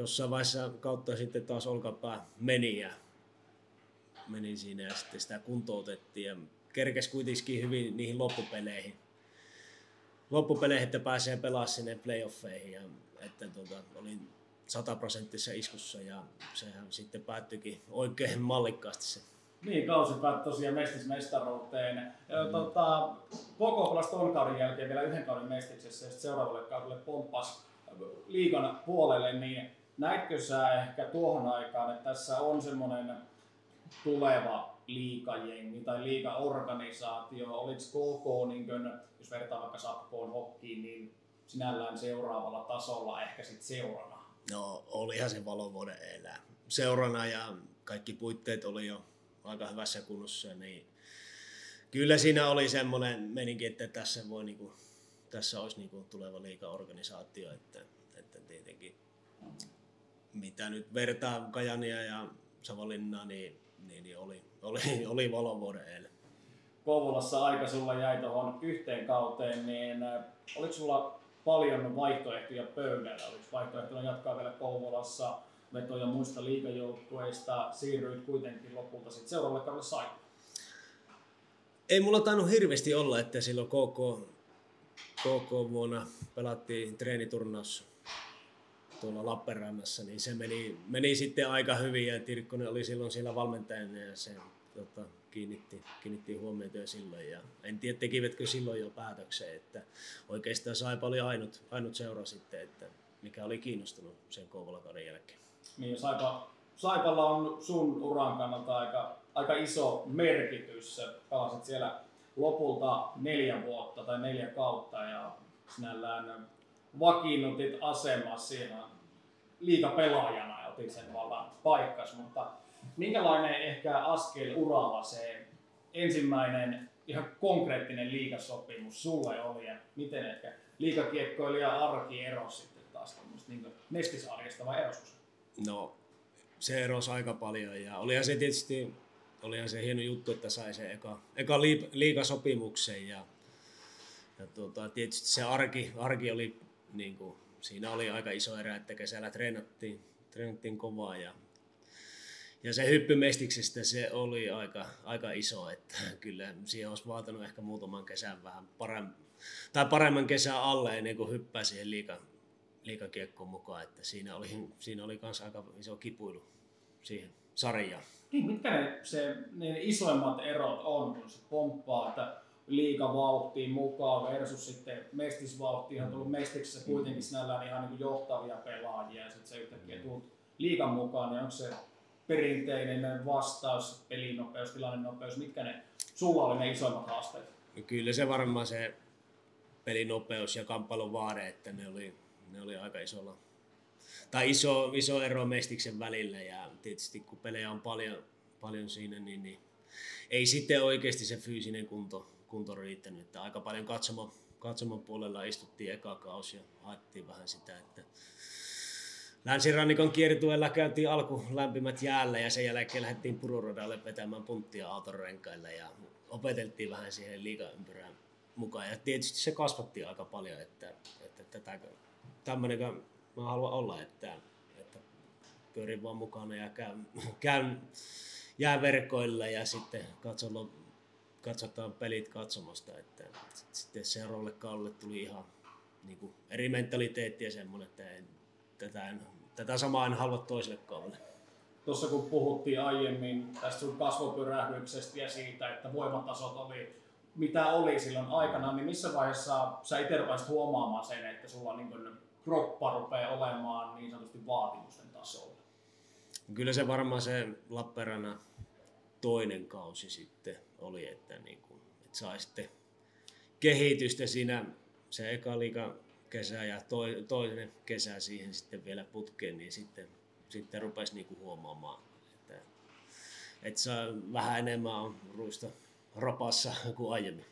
jossain vaiheessa kautta sitten taas olkapää meni ja meni siinä ja sitten sitä kuntoutettiin ja kerkes kuitenkin hyvin niihin loppupeleihin loppupeleihin, että pääsee pelaamaan sinne playoffeihin. Ja, että tota, olin sataprosenttisessa iskussa ja sehän sitten päättyikin oikein mallikkaasti se. Niin, kausi päättyi tosiaan mestismestaruuteen. Mm. Tota, koko pelasi ton kauden jälkeen vielä yhden kauden mestiksessä ja seuraavalle kaudelle pomppas liigan puolelle, niin näitkö sä ehkä tuohon aikaan, että tässä on semmoinen tuleva liikajengi tai liikaorganisaatio? Oliko KK, niin kuin, jos vertaa vaikka Sappoon hokkiin, niin sinällään seuraavalla tasolla ehkä sitten seurana? No olihan se valovuoden elää. Seurana ja kaikki puitteet oli jo aika hyvässä kunnossa, niin kyllä siinä oli semmoinen meninki, että tässä voi niinku, tässä olisi niinku tuleva liikaorganisaatio, että, että tietenkin mitä nyt vertaa Kajania ja Savonlinnaa, niin, niin, niin oli, oli, oli valovuoden eilen. Kouvolassa aika sulla jäi tuohon yhteen kauteen, niin äh, oliko sulla paljon vaihtoehtoja pöydällä? Oliko vaihtoehtona jatkaa vielä Kouvolassa vetoja muista liikajoukkueista, siirryit kuitenkin lopulta sitten seuraavalle kaudelle sai? Ei mulla tainnut hirveästi olla, että silloin KK, KK vuonna pelattiin treeniturnaus tuolla Lappeenrannassa, niin se meni, meni sitten aika hyvin ja Tirkkonen oli silloin siellä valmentajana ja se tota, kiinnitti, kiinnitti huomiota jo silloin. Ja en tiedä, tekivätkö silloin jo päätöksen, että oikeastaan sai paljon ainut, ainut seura sitten, että mikä oli kiinnostunut sen Kouvolakauden jälkeen. Niin, Saipa, Saipalla on sun uran kannalta aika, aika iso merkitys. Pelasit siellä lopulta neljä vuotta tai neljä kautta ja sinällään vakiinnutit asemassa siinä liikapelaajana ja otit sen vallan paikkas, mutta minkälainen ehkä askel uralla se ensimmäinen ihan konkreettinen liikasopimus sulle oli ja miten ehkä liikakiekkoilija arki erosi sitten taas tuommoista niin mestisarjasta vai erosi No se erosi aika paljon ja olihan se tietysti olihan se hieno juttu, että sai se eka, eka liikasopimuksen ja, ja tuota, tietysti se arki, arki oli niin kuin, siinä oli aika iso erä, että kesällä treenattiin, treenattiin kovaa ja ja se hyppy mestiksestä se oli aika, aika iso, että kyllä siihen olisi vaatinut ehkä muutaman kesän vähän paremmin, tai paremman kesän alle ennen kuin hyppää siihen liika, liikakiekkoon mukaan, että siinä oli, siinä oli myös aika iso kipuilu siihen sarjaan. Niin, mitkä ne, se, ne isoimmat erot on, kun se pomppaa, että liikavauhtiin mukaan versus sitten mestisvauhtiin. On tullut mestiksessä kuitenkin sinällään ihan niin johtavia pelaajia ja sitten se yhtäkkiä tuut liikan mukaan, niin onko se perinteinen vastaus, pelinopeus, tilannenopeus, mitkä ne sulla oli ne isoimmat haasteet? No kyllä se varmaan se pelinopeus ja kamppailun vaade, että ne oli, ne oli aika isolla. Tai iso, iso ero mestiksen välillä ja tietysti kun pelejä on paljon, paljon siinä, niin, niin ei sitten oikeasti se fyysinen kunto, kunto riittänyt. Että aika paljon katsomon, katsomon puolella istuttiin eka kausi ja haettiin vähän sitä, että Länsirannikon kiertueella käytiin alku lämpimät jäällä ja sen jälkeen lähdettiin pururadalle vetämään punttia autorenkailla ja opeteltiin vähän siihen liikaympyrään mukaan. Ja tietysti se kasvatti aika paljon, että, että tätä, tämmöinen mä haluan olla, että, että pyörin vaan mukana ja käyn, käyn jääverkoilla ja sitten katson, katsotaan pelit katsomasta. Että sitten seuraavalle kaudelle tuli ihan niin kuin eri mentaliteetti ja semmoinen, että en, tätä, en, tätä samaa en halua toiselle kaudelle. Tuossa kun puhuttiin aiemmin tästä sun kasvopyrähdyksestä ja siitä, että voimatasot oli mitä oli silloin aikana, niin missä vaiheessa sä itse rupesit huomaamaan sen, että sulla niin kroppa rupeaa olemaan niin sanotusti vaatimusten tasolla? Kyllä se varmaan se Lappeenrannan toinen kausi sitten oli, että, niin kuin, että sai sitten kehitystä siinä se eka liiga kesä ja toi, toinen kesä siihen sitten vielä putkeen, niin sitten, sitten rupesi niin kuin huomaamaan, että, että saa vähän enemmän on ruista rapassa kuin aiemmin.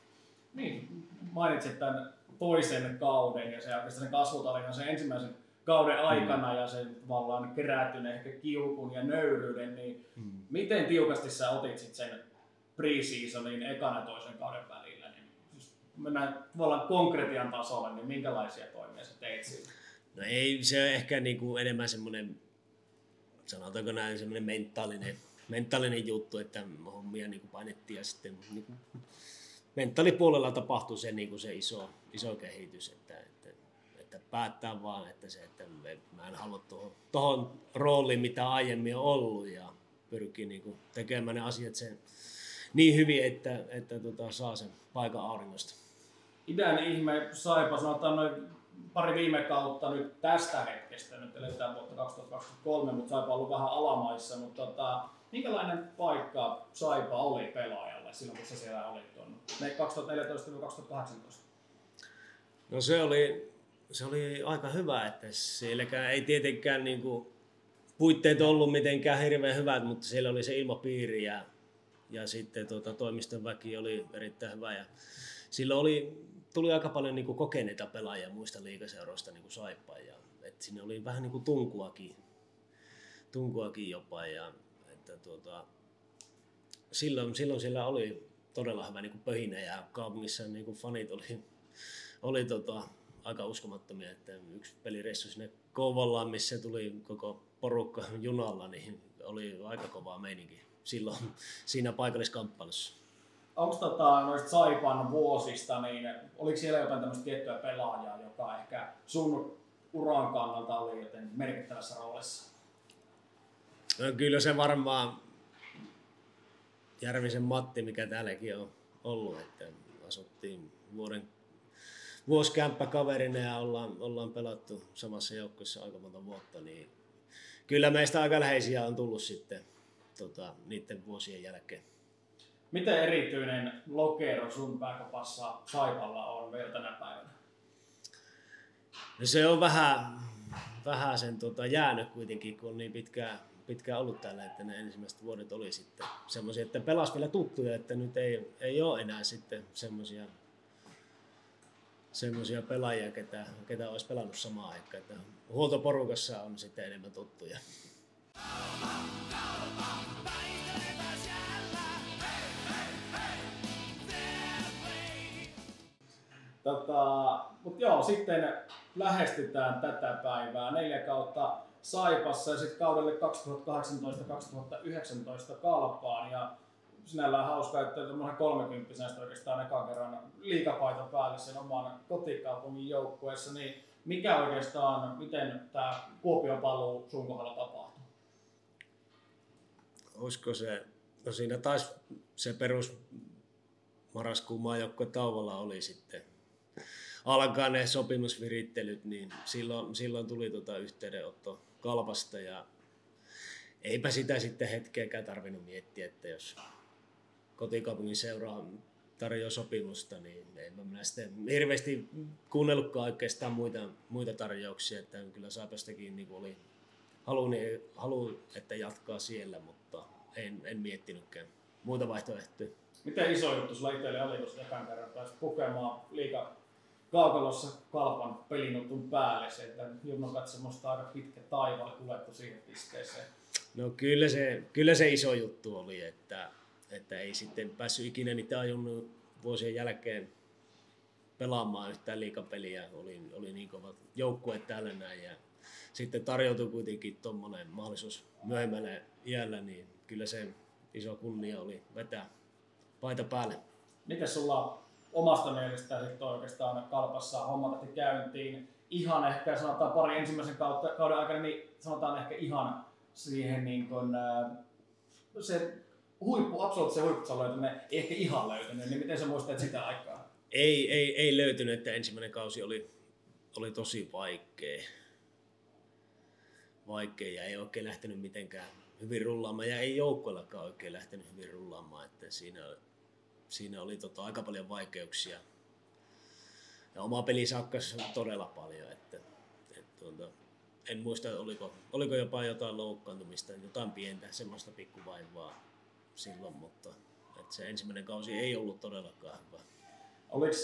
Niin, mainitsit tämän toisen kauden ja se oikeastaan sen kasvutarina sen ensimmäisen kauden aikana mm. ja sen tavallaan kerätyneen ehkä kiukun ja nöyryyden, niin mm. miten tiukasti sä otit sit sen pre-seasonin ekana toisen kauden välillä? Niin, jos mennään tavallaan konkretian tasolle, niin minkälaisia toimia sä teit siinä? No ei, se on ehkä niinku enemmän semmoinen, sanotaanko näin, semmoinen mentaalinen, mentaalinen juttu, että hommia niinku painettiin ja sitten niinku mentaalipuolella tapahtuu se, niin kuin se iso, iso kehitys, että, että, päättää vaan, että se, että mä en halua tuohon, tuohon rooliin, mitä aiemmin on ollut ja pyrkii niin kuin tekemään ne asiat sen niin hyvin, että, että tota, saa sen paikan auringosta. Idän ihme Saipa, sanotaan noin pari viime kautta nyt tästä hetkestä, nyt eletään vuotta 2023, mutta Saipa on ollut vähän alamaissa, mutta tota, minkälainen paikka Saipa oli pelaajalle silloin, kun se siellä oli tuon 2014-2018? No se oli, se oli aika hyvä, että sielläkään ei tietenkään niin kuin, puitteet ollut mitenkään hirveän hyvät, mutta siellä oli se ilmapiiri ja, ja sitten tuota, toimiston väki oli erittäin hyvä. Ja silloin oli, tuli aika paljon niin kuin, kokeneita pelaajia muista liikaseuroista niin Saippaan. Ja, että siinä oli vähän niin kuin tunkuakin, tunkuakin jopa. Ja, että, tuota, silloin, silloin siellä oli todella hyvä niin kuin pöhinä ja kaupungissa niin kuin fanit oli, oli tota, aika uskomattomia, että yksi pelireissu sinne Kouvolaan, missä tuli koko porukka junalla, niin oli aika kovaa meininki silloin siinä paikalliskamppailussa. Onko tota, noista Saipan vuosista, niin oliko siellä jotain tämmöistä tiettyä pelaajaa, joka ehkä sun uran kannalta oli joten merkittävässä roolissa? No, kyllä se varmaan Järvisen Matti, mikä täälläkin on ollut, että asuttiin vuoden vuosikämppä kaverina ja ollaan, ollaan pelattu samassa joukkueessa aika monta vuotta, niin kyllä meistä aika läheisiä on tullut sitten tota, niiden vuosien jälkeen. Miten erityinen lokero sun pääkopassa Saipalla on vielä tänä päivänä? No se on vähän, vähän sen tota, jäänyt kuitenkin, kun on niin pitkään, pitkään ollut täällä, että ne ensimmäiset vuodet oli sitten semmoisia, että pelas vielä tuttuja, että nyt ei, ei ole enää sitten semmoisia semmoisia pelaajia, ketä, ketä olisi pelannut samaan aikaan. Että huoltoporukassa on sitten enemmän tuttuja. Tota, mutta joo, sitten lähestytään tätä päivää. Neljä kautta Saipassa ja sitten kaudelle 2018-2019 Kalpaan. Ja sinällään hauska, että tuommoinen 30 oikeastaan ekan kerran liikapaita päälle sen oman kotikaupungin joukkueessa, niin mikä oikeastaan, miten tämä Kuopion paluu sun kohdalla tapahtuu? Olisiko se, no siinä taas se perus marraskuun maajoukkue tauolla oli sitten alkaa ne sopimusvirittelyt, niin silloin, silloin tuli tuota yhteydenotto kalpasta ja eipä sitä sitten hetkeäkään tarvinnut miettiä, että jos kotikaupungin seuraa tarjoaa sopimusta, niin en mä minä sitten hirveästi kuunnellutkaan oikeastaan muita, muita tarjouksia, että kyllä Saipastakin niin oli halu, niin, halu, että jatkaa siellä, mutta en, en miettinytkään muita vaihtoehtoja. Miten iso juttu sulla itselle oli, kun ekan kerran pääsit pukemaan liika kaukalossa kalpan pelinutun päälle, se, että Junno katsomusta aika pitkä taivaalla kuljettu siihen pisteeseen? No kyllä se, kyllä se iso juttu oli, että että ei sitten päässyt ikinä niitä ajunnut vuosien jälkeen pelaamaan yhtään liikapeliä. Oli, oli niin kova joukkue täällä näin ja sitten tarjoutui kuitenkin tuommoinen mahdollisuus myöhemmällä iällä, niin kyllä se iso kunnia oli vetää paita päälle. Miten sulla omasta mielestä sitten oikeastaan kalpassa hommat käyntiin? Ihan ehkä sanotaan pari ensimmäisen kautta, kauden aikana, niin sanotaan ehkä ihan siihen niin kun, se huippu, absoluuttisen huipputason löytänyt, ei ehkä ihan löytänyt, niin miten sä muistat sitä aikaa? Ei, ei, ei löytynyt, että ensimmäinen kausi oli, oli tosi vaikea. Vaikea ja ei oikein lähtenyt mitenkään hyvin rullaamaan ja ei joukkueellakaan oikein lähtenyt hyvin rullaamaan, että siinä, siinä oli tota aika paljon vaikeuksia. Ja oma peli sakkas todella paljon, että, että tuota, en muista oliko, oliko jopa jotain loukkaantumista, jotain pientä, semmoista pikkuvaivaa silloin, mutta että se ensimmäinen kausi ei ollut todellakaan hyvä. Oliko,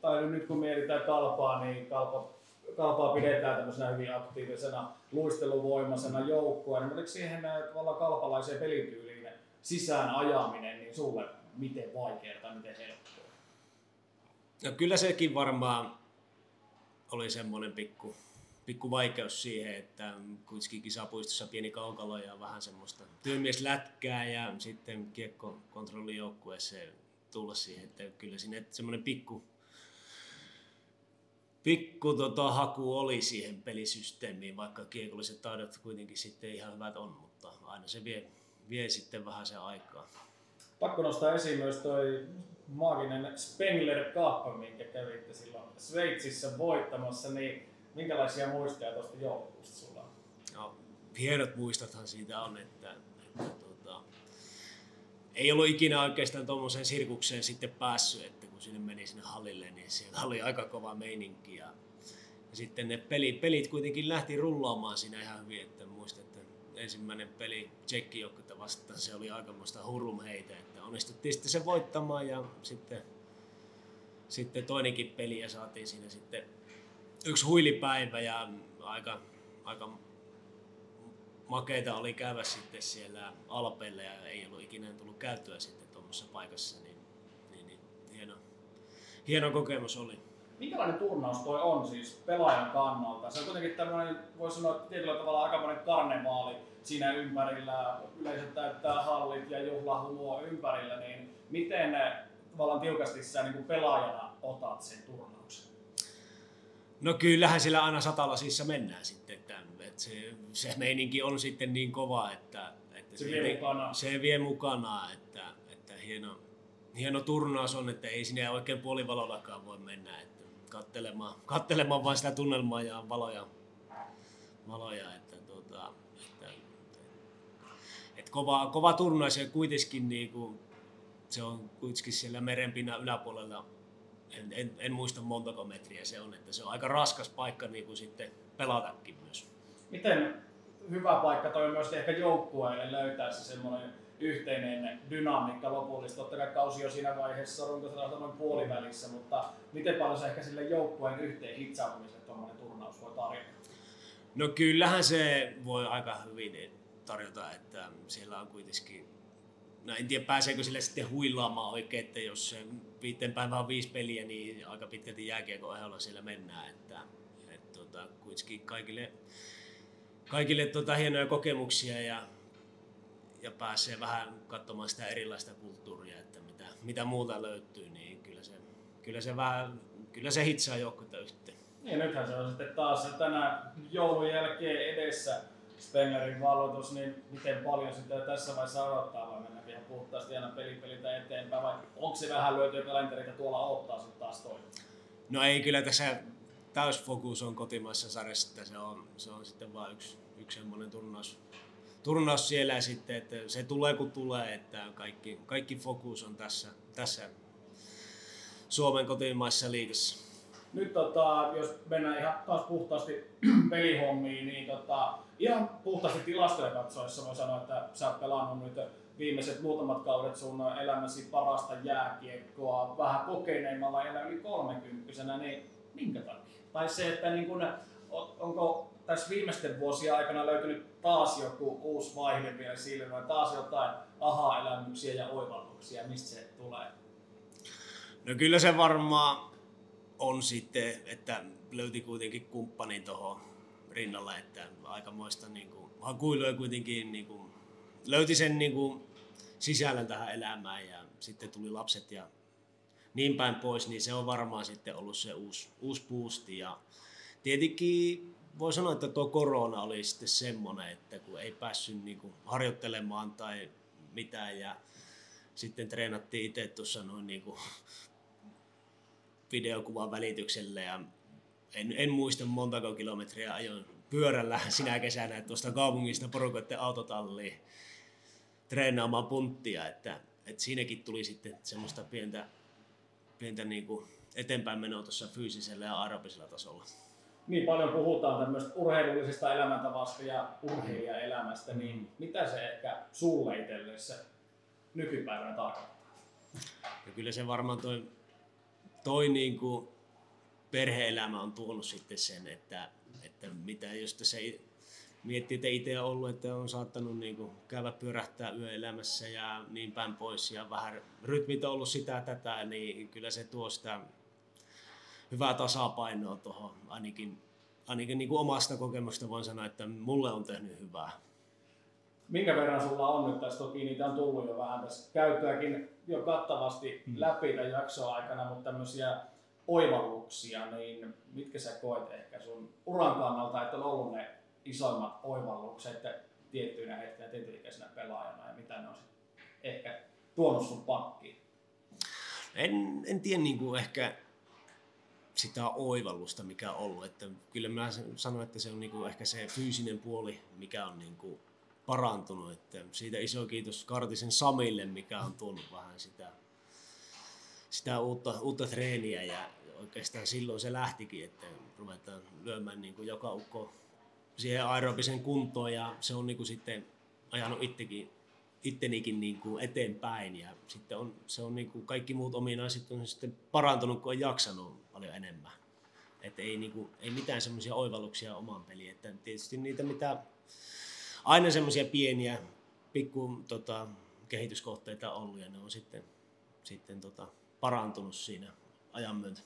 tai nyt kun mietitään kalpaa, niin kalpa, kalpaa pidetään tämmöisenä hyvin aktiivisena luisteluvoimaisena joukkueena, mutta siihen tavallaan kalpalaiseen pelityyliin sisään ajaminen, niin sulle miten vaikeaa tai miten helppoa? No kyllä sekin varmaan oli semmoinen pikku pikku vaikeus siihen, että kuitenkin kisapuistossa pieni kaukalo ja vähän semmoista työmieslätkää ja sitten kiekkokontrollijoukkueeseen tulla siihen, että kyllä siinä semmoinen pikku, pikku tota, haku oli siihen pelisysteemiin, vaikka kiekolliset taidot kuitenkin sitten ihan hyvät on, mutta aina se vie, vie sitten vähän se aikaa. Pakko nostaa esiin myös toi maaginen Spengler Cup, minkä kävitte silloin Sveitsissä voittamassa, niin Minkälaisia muistoja tuosta joulukuusta sulla on? No, hienot muistothan siitä on, että, että tuota, ei ollut ikinä oikeastaan tuommoiseen sirkukseen sitten päässyt, että kun sinne meni sinne hallille, niin siellä oli aika kova meininki. Ja, ja sitten ne pelit, pelit kuitenkin lähti rullaamaan siinä ihan hyvin, että muistan, että ensimmäinen peli tsekkijoukkuetta vastaan, se oli aikamoista hurlumheitä, että onnistuttiin sitten se voittamaan ja sitten, sitten toinenkin peli ja saatiin siinä sitten yksi huilipäivä ja aika, aika makeita oli käydä sitten siellä Alpeilla ja ei ollut ikinä tullut käyttöä sitten tuommoisessa paikassa, niin, niin, niin hieno, hieno kokemus oli. Minkälainen turnaus toi on siis pelaajan kannalta? Se on kuitenkin tämmöinen, voisi sanoa tietyllä tavalla aikamoinen karnevaali siinä ympärillä. Yleisö täyttää hallit ja juhlahumua ympärillä, niin miten tavallaan tiukasti sä niin kuin pelaajana otat sen turnauksen? No kyllähän sillä aina satalasissa mennään sitten, että, että se, se meininki on sitten niin kova, että, että se, se, vie mukana. se vie mukana, että, että hieno, hieno turnaus on, että ei sinne oikein puolivalollakaan voi mennä, että kattelemaan, kattelemaan vain sitä tunnelmaa ja valoja, valoja että, tuota, että, että, että kova, kova turnaus ja kuitenkin niin kuin, se on kuitenkin siellä merenpinnan yläpuolella en, en, en, muista montako metriä se on, että se on aika raskas paikka niin kuin sitten pelatakin myös. Miten hyvä paikka toi myös ehkä joukkueelle löytää se semmoinen yhteinen dynamiikka lopullisesti. Totta kai kausi jo siinä vaiheessa runkosarjasta noin puolivälissä, mutta miten paljon se ehkä sille joukkueen yhteen hitsautumiselle tuommoinen turnaus voi tarjota? No kyllähän se voi aika hyvin tarjota, että siellä on kuitenkin No en tiedä pääseekö sille sitten huilaamaan oikein, että jos se viiteen päivään on viisi peliä, niin aika pitkälti jääkiekon ehdolla siellä mennään. Että, että tota, kuitenkin kaikille, kaikille tota, hienoja kokemuksia ja ja pääsee vähän katsomaan sitä erilaista kulttuuria, että mitä, mitä muuta löytyy, niin kyllä se, kyllä se vähän, kyllä se hitsaa joukkuetta yhteen. Niin, nythän se on sitten taas tänä joulun jälkeen edessä Spenglerin valotus, niin miten paljon sitä tässä vaiheessa odottaa vai mennä ihan puhtaasti aina pelipelitä eteenpäin vai onko se vähän lyöty kalenterita tuolla ottaa sitten taas toi? No ei, kyllä tässä täysfokus on kotimaissa sarjassa, että se on, se on sitten vain yksi, yksi semmoinen turnaus, turnaus siellä sitten, että se tulee kun tulee, että kaikki, kaikki fokus on tässä, tässä Suomen kotimaisessa liigassa. Nyt tota, jos mennään ihan taas puhtaasti pelihommiin, niin tota, ihan puhtaasti tilastoja katsoessa voi sanoa, että sä oot pelannut nyt viimeiset muutamat kaudet sun elämäsi parasta jääkiekkoa vähän kokeneimmalla ja yli 30 niin minkä takia? Tai se, että niin kun, onko tässä viimeisten vuosien aikana löytynyt taas joku uusi vaihe vielä silmään, taas jotain aha-elämyksiä ja oivalluksia, mistä se tulee? No kyllä se varmaan on sitten, että löyti kuitenkin kumppanin tuohon rinnalla, että aikamoista niin kuin, hakuilua kuitenkin niin kuin, löyti sen niin kuin, sisällön tähän elämään ja sitten tuli lapset ja niin päin pois, niin se on varmaan sitten ollut se uusi, uusi boosti. Ja tietenkin voi sanoa, että tuo korona oli sitten semmoinen, että kun ei päässyt niin kuin harjoittelemaan tai mitään ja sitten treenattiin itse tuossa noin niin kuin videokuvan välityksellä ja en, en muista montako kilometriä ajoin pyörällä sinä kesänä tuosta kaupungista porukoiden autotalliin treenaamaan punttia, että, että siinäkin tuli sitten semmoista pientä, pientä niin kuin eteenpäin menoa tuossa fyysisellä ja aerobisella tasolla niin paljon puhutaan tämmöistä urheilullisesta elämäntavasta ja urheilijaelämästä, niin mitä se ehkä sulle itselle se nykypäivänä tarkoittaa? Ja kyllä se varmaan toi, toi niin kuin perhe-elämä on tuonut sitten sen, että, että mitä jos se miettii, että itse on ollut, että on saattanut niin kuin käydä pyörähtää yöelämässä ja niin päin pois ja vähän rytmit on ollut sitä tätä, niin kyllä se tuo sitä hyvää tasapainoa tuohon. Ainakin, ainakin niin kuin omasta kokemusta voin sanoa, että mulle on tehnyt hyvää. Minkä verran sulla on nyt tässä? Toki niitä on tullut jo vähän tässä käyttöäkin jo kattavasti hmm. läpi tämän jakson aikana, mutta tämmöisiä oivalluksia, niin mitkä sä koet ehkä sun uran kannalta, että on ollut ne isoimmat oivallukset tiettyinä hetkinä tietyikäisenä pelaajana ja mitä ne on ehkä tuonut sun pakkiin? En, en tiedä niin kuin ehkä sitä oivallusta, mikä on ollut. Että kyllä mä sanoin, että se on niinku ehkä se fyysinen puoli, mikä on niinku parantunut. Että siitä iso kiitos Kartisen Samille, mikä on tuonut vähän sitä, sitä uutta, uutta treeniä ja oikeastaan silloin se lähtikin, että ruvetaan lyömään niin kuin joka ukko siihen aerobisen kuntoon ja se on niin kuin sitten ajanut itsekin ittenikin niin kuin eteenpäin ja sitten on, se on niin kuin kaikki muut ominaiset on sitten parantunut, kun on jaksanut paljon enemmän. Että ei, niin kuin, ei mitään semmoisia oivalluksia omaan peliin. Että tietysti niitä mitä aina semmoisia pieniä pikku tota, kehityskohteita ollut ja ne on sitten, sitten tota, parantunut siinä ajan myötä.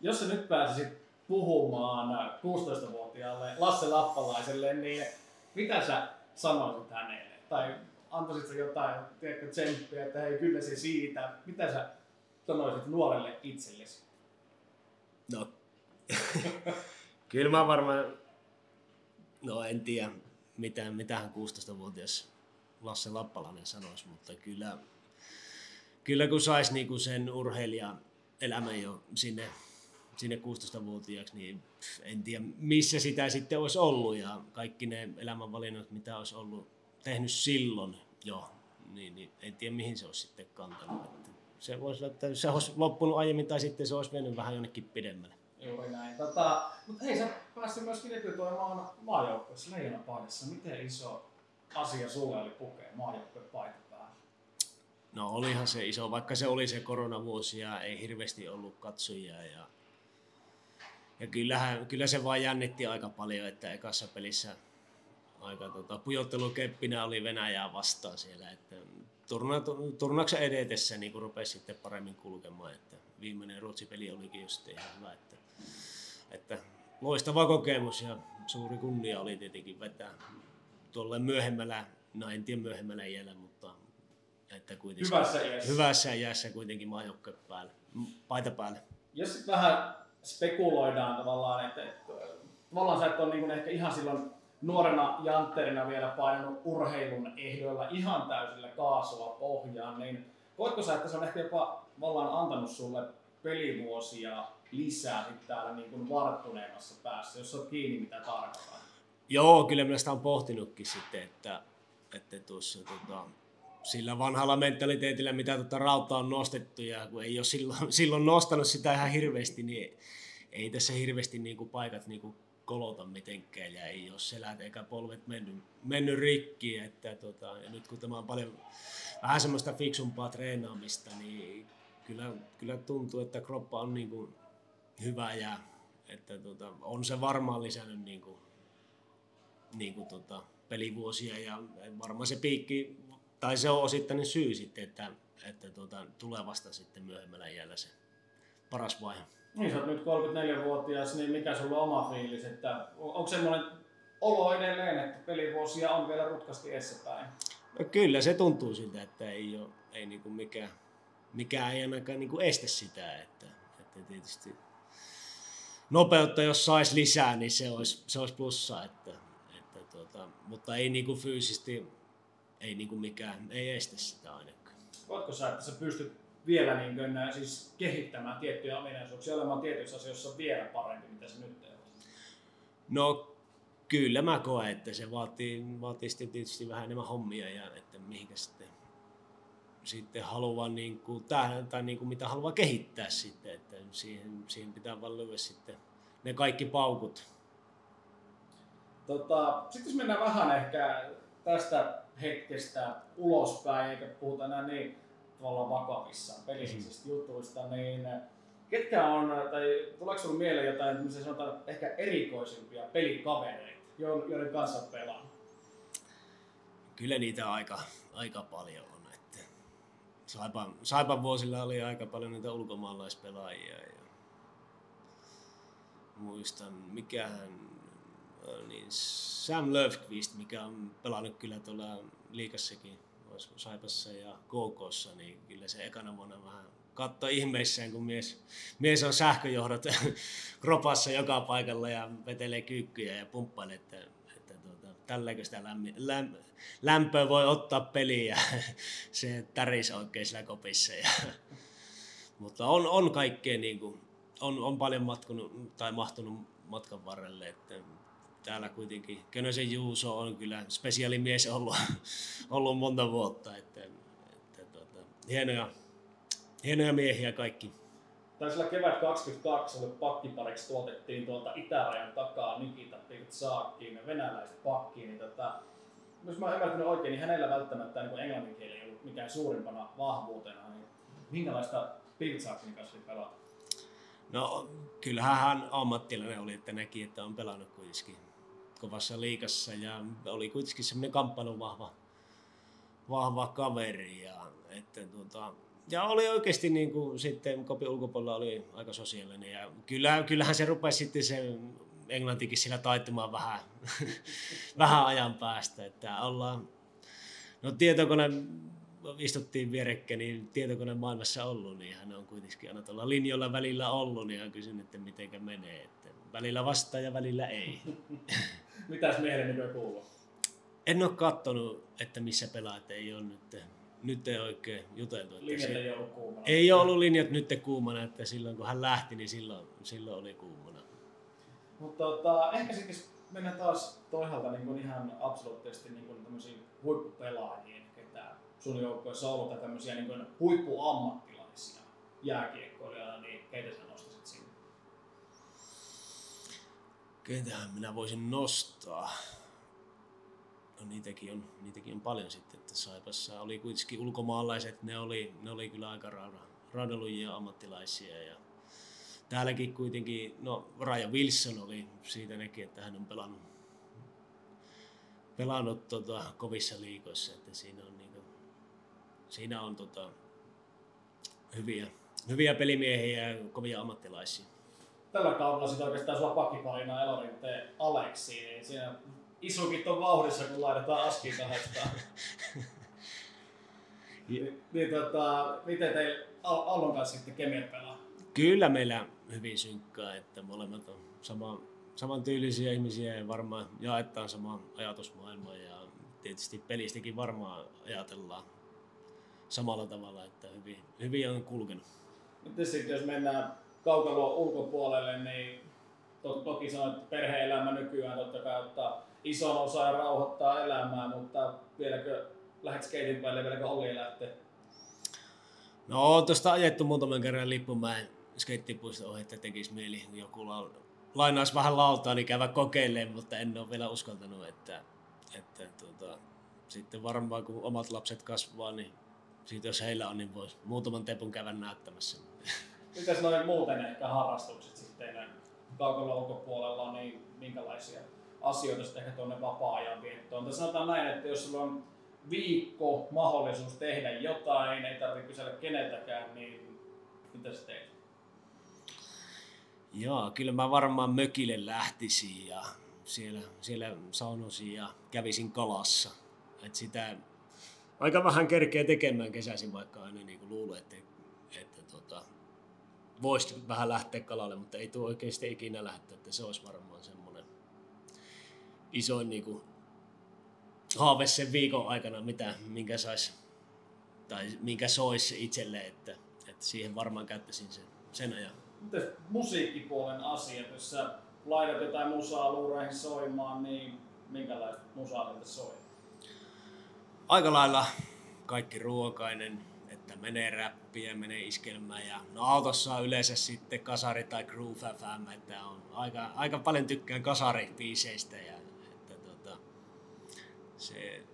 Jos sä nyt pääsisit puhumaan 16-vuotiaalle Lasse Lappalaiselle, niin mitä sä sanoisit hänelle? Tai antaisit sä jotain tiedätkö, tsemppiä, että hei kyllä se siitä. Mitä sä sanoisit nuorelle itsellesi? No, kyllä mä varmaan, no en tiedä mitä, mitähän 16-vuotias Lasse Lappalainen sanoisi, mutta kyllä, kyllä kun saisi niinku sen urheilija elämän jo sinne, sinne 16-vuotiaaksi, niin en tiedä missä sitä sitten olisi ollut ja kaikki ne elämänvalinnat, mitä olisi ollut tehnyt silloin jo, niin, niin en tiedä mihin se olisi sitten kantanut. Että se voisi että se olisi loppunut aiemmin tai sitten se olisi mennyt vähän jonnekin pidemmälle. Juuri näin. Tota, mutta hei, sä päässyt myöskin debytoimaan maajoukkueessa leijonapaidassa. Miten iso asia sulle oli pukea maajoukkuepaita päällä? No olihan se iso, vaikka se oli se koronavuosi ja ei hirveästi ollut katsojia. Ja, ja kyllähän, kyllä se vaan jännitti aika paljon, että ekassa pelissä aika tota, pujottelukeppinä oli Venäjää vastaan siellä. Että turna, turnauksen edetessä niin rupesi sitten paremmin kulkemaan. Että viimeinen Ruotsi-peli olikin just ihan hyvä. Että, että loistava kokemus ja suuri kunnia oli tietenkin vetää tuolle myöhemmällä, no en tiedä myöhemmällä iällä, mutta että kuitenkin hyvässä iässä, hyvässä iässä kuitenkin maajoukkue päälle, paita päälle. Jos sitten vähän spekuloidaan tavallaan, että, että tavallaan sä et ole niin ehkä ihan silloin nuorena jantterina vielä painanut urheilun ehdoilla ihan täysillä kaasua pohjaan, niin koetko sä, että se on ehkä jopa vallaan antanut sulle pelivuosia lisää sitten täällä niin kuin varttuneemmassa päässä, jos olet kiinni mitä tarkoittaa? Joo, kyllä minä sitä on pohtinutkin sitten, että, että tuossa tota, sillä vanhalla mentaliteetillä, mitä tuota rautta on nostettu ja kun ei ole silloin, silloin nostanut sitä ihan hirveästi, niin ei tässä hirveästi niin kuin paikat niin kuin kolota mitenkään ja ei ole selät eikä polvet mennyt, mennyt rikki. Että tota, ja nyt kun tämä on paljon vähän semmoista fiksumpaa treenaamista, niin kyllä, kyllä tuntuu, että kroppa on niin kuin hyvä ja että tota, on se varmaan lisännyt niin kuin, niin kuin tota, pelivuosia ja varmaan se piikki, tai se on osittainen syy sitten, että, että tota, tulee vasta sitten myöhemmällä iällä se paras vaihe. Niin, sä oot nyt 34-vuotias, niin mikä sulla on oma fiilis, että onko semmoinen olo edelleen, että pelivuosia on vielä rutkasti edessäpäin? No kyllä se tuntuu siltä, että ei, ole, ei niinku mikään, mikään ei ainakaan niinku estä sitä, että, että tietysti nopeutta jos saisi lisää, niin se olisi, se olisi plussa, että, että tuota, mutta ei niinku fyysisesti, ei niinku mikään, ei estä sitä ainakaan. Voitko sä, että sä pystyt vielä niin kuin, siis kehittämään tiettyjä ominaisuuksia, olemaan tietyissä asioissa vielä parempi, mitä se nyt teet? No kyllä mä koen, että se vaatii, vaatii sitten tietysti vähän enemmän hommia ja että mihinkä sitten, sitten haluaa niin kuin, tähän, tai niin kuin mitä haluaa kehittää sitten, että siihen, siihen pitää vaan lyödä sitten ne kaikki paukut. Tota, sitten jos mennään vähän ehkä tästä hetkestä ulospäin, eikä puhuta enää niin tavallaan vakavissaan pelillisistä mm. jutuista, niin ketkä on, tai tuleeko sinulle mieleen jotain sanotaan, ehkä erikoisimpia pelikavereita, joiden kanssa pelaa? Kyllä niitä aika, aika paljon Saipan, Saipan vuosilla oli aika paljon niitä ulkomaalaispelaajia. Ja muistan, mikähän niin Sam Löfqvist, mikä on pelannut kyllä tuolla liikassakin Saipassa ja KKssa, niin kyllä se ekana vuonna vähän katsoi ihmeissään, kun mies, mies on sähköjohdot kropassa joka paikalla ja vetelee kyykkyjä ja pumppailee, että, että tuota, tälläkö sitä lämmi, läm, lämpöä voi ottaa peliin ja se täris oikein siellä kopissa. Ja, mutta on, on kaikkea, niin kuin, on, on paljon matkunut tai mahtunut matkan varrelle, että täällä kuitenkin Könösen Juuso on kyllä spesiaalimies ollut, ollut monta vuotta. Että, että tuota, hienoja, hienoja miehiä kaikki. Taisilla kevät 22 oli pakkipariksi tuotettiin tuolta itärajan takaa Nikita Pirtsaakin, venäläiset pakkiin. Niin tota, jos mä ymmärtänyt oikein, niin hänellä välttämättä niin englannin kieli ei ollut mikään suurimpana vahvuutena. Niin minkälaista Pirtsaakin kanssa pelata? No kyllähän hän ammattilainen oli, että näki, että on pelannut kuitenkin kovassa liikassa ja oli kuitenkin semmoinen kamppailun vahva, vahva kaveri. Ja, että, tuota, ja oli oikeasti niin kuin, sitten kopin ulkopuolella oli aika sosiaalinen ja kyllä, kyllähän se rupesi sitten se englantikin sillä taittumaan vähän, vähän ajan päästä, että ollaan, no tietokone istuttiin vierekkäin, niin tietokone maailmassa ollut, niin hän on kuitenkin aina tuolla linjoilla välillä ollut, niin hän kysynyt, että miten menee, että välillä vastaa ja välillä ei. Mitäs nykyään kuuluu? En ole kattonut, että missä pelaat ei ole nyt, nyt ei oikein juteltu. Että linjat ei ollut kuumana. Ei ollut linjat nyt kuumana, että silloin kun hän lähti, niin silloin, silloin oli kuumana. Mutta tota, ehkä sitten mennään taas toisaalta niin kuin ihan absoluuttisesti niin kuin tämmöisiin huippupelaajiin, ketä sun joukkoissa on ollut, tai tämmöisiä niin kuin huippuammattilaisia. jääkiekkoilijoita, niin keitä sä nostaisit sinne? Keitähän minä voisin nostaa? No niitäkin on, niitäkin on paljon sitten, että Saipassa oli kuitenkin ulkomaalaiset, ne oli, ne oli kyllä aika raudelujia ammattilaisia ja täälläkin kuitenkin, no Raja Wilson oli siitä nekin, että hän on pelannut, pelannut tota, kovissa liikoissa, että siinä on, niinku, siinä on tota, hyviä, hyviä pelimiehiä ja kovia ammattilaisia. Tällä kaudella sitten oikeastaan sulla pakkiparina Elorinteen Aleksi, niin siinä isokit on vauhdissa, kun laitetaan askiin kahdestaan. niin, niin tota, miten teillä Allon kanssa sitten kemiat pelaa? Kyllä meillä hyvin synkkää, että molemmat on sama, samantyylisiä ihmisiä ja varmaan jaetaan sama ajatusmaailma ja tietysti pelistäkin varmaan ajatellaan samalla tavalla, että hyvin, hyvin on kulkenut. Nyt sitten jos mennään kaukalon ulkopuolelle, niin to, toki sanoit, että perhe-elämä nykyään totta kai ottaa ison osa ja rauhoittaa elämää, mutta vieläkö lähdet skeitin päälle, vieläkö Olli lähtee? No, tuosta ajettu muutaman kerran Lippumäen skeittipuisto että tekisi mieli joku lainaisi vähän lautaa, niin käydä kokeilemaan, mutta en ole vielä uskaltanut, että, että tuota, sitten varmaan kun omat lapset kasvaa, niin siitä jos heillä on, niin voisi muutaman tepun käydä näyttämässä. Mitäs noin muuten ehkä harrastukset sitten kaukalon ulkopuolella, niin minkälaisia asioita sitten ehkä tuonne vapaa-ajan viettoon? Tai sanotaan näin, että jos sulla on viikko mahdollisuus tehdä jotain, ei tarvitse kysellä keneltäkään, niin mitä sä teet? Joo, kyllä mä varmaan mökille lähtisin ja siellä, siellä saunosin ja kävisin kalassa. Et sitä aika vähän kerkeä tekemään kesäisin, vaikka aina niin kuin luulen, että, että tota, voisi vähän lähteä kalalle, mutta ei tuo oikeasti ikinä lähteä, että se olisi varmaan semmoinen isoin niin kuin, haave sen viikon aikana, mitä, minkä sais, tai minkä soisi itselle, että, että siihen varmaan käyttäisin sen, sen ajan. Mites musiikkipuolen asiat, jos sä laitat jotain musaa luuraihin soimaan, niin minkälaista musaa sieltä soi? Aika lailla kaikki ruokainen, että menee räppiä, menee iskelmään ja no autossa on yleensä sitten kasari tai groove FM, että on aika, aika paljon tykkään kasaribiiseistä ja että tota, se,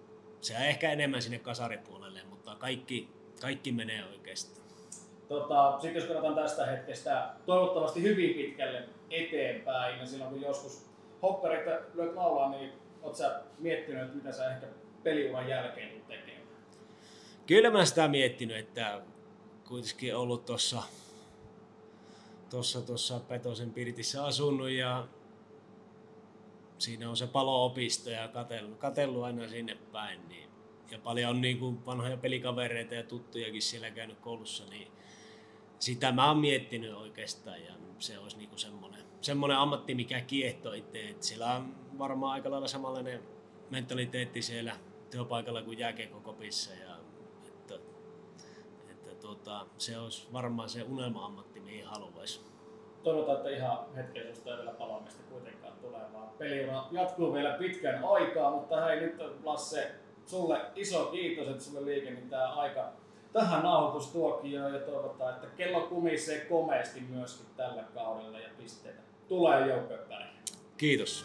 se on ehkä enemmän sinne kasaripuolelle, mutta kaikki, kaikki menee oikeastaan. Tota, Sitten jos katsotaan tästä hetkestä toivottavasti hyvin pitkälle eteenpäin, ja silloin kun joskus hokkarit lyöt laulaa, niin oot sä miettinyt, että mitä sä ehkä peliuran jälkeen tulet tekemään? Kyllä mä sitä miettinyt, että kuitenkin ollut tuossa tuossa, tuossa Petosen Pirtissä asunut ja siinä on se paloopisto ja katellut, katellut aina sinne päin. Niin, ja paljon on niin kuin vanhoja pelikavereita ja tuttujakin siellä käynyt koulussa, niin sitä mä oon miettinyt oikeastaan ja se olisi niinku semmoinen, semmoinen ammatti, mikä kiehtoo itse. Et sillä on varmaan aika lailla samanlainen mentaliteetti siellä työpaikalla kuin jääkiekkokopissa ja että, että tuota, se olisi varmaan se unelma-ammatti, mihin haluaisi. Toivotaan, että ihan hetken susta ei vielä palaamista kuitenkaan tulee, vaan peliura jatkuu vielä pitkän aikaa, mutta hei nyt Lasse, sulle iso kiitos, että sulle liikeni tämä aika tähän nauhoitustuokioon ja toivotaan, että kello kumisee komeasti myöskin tällä kaudella ja pisteitä tulee joukkojen Kiitos.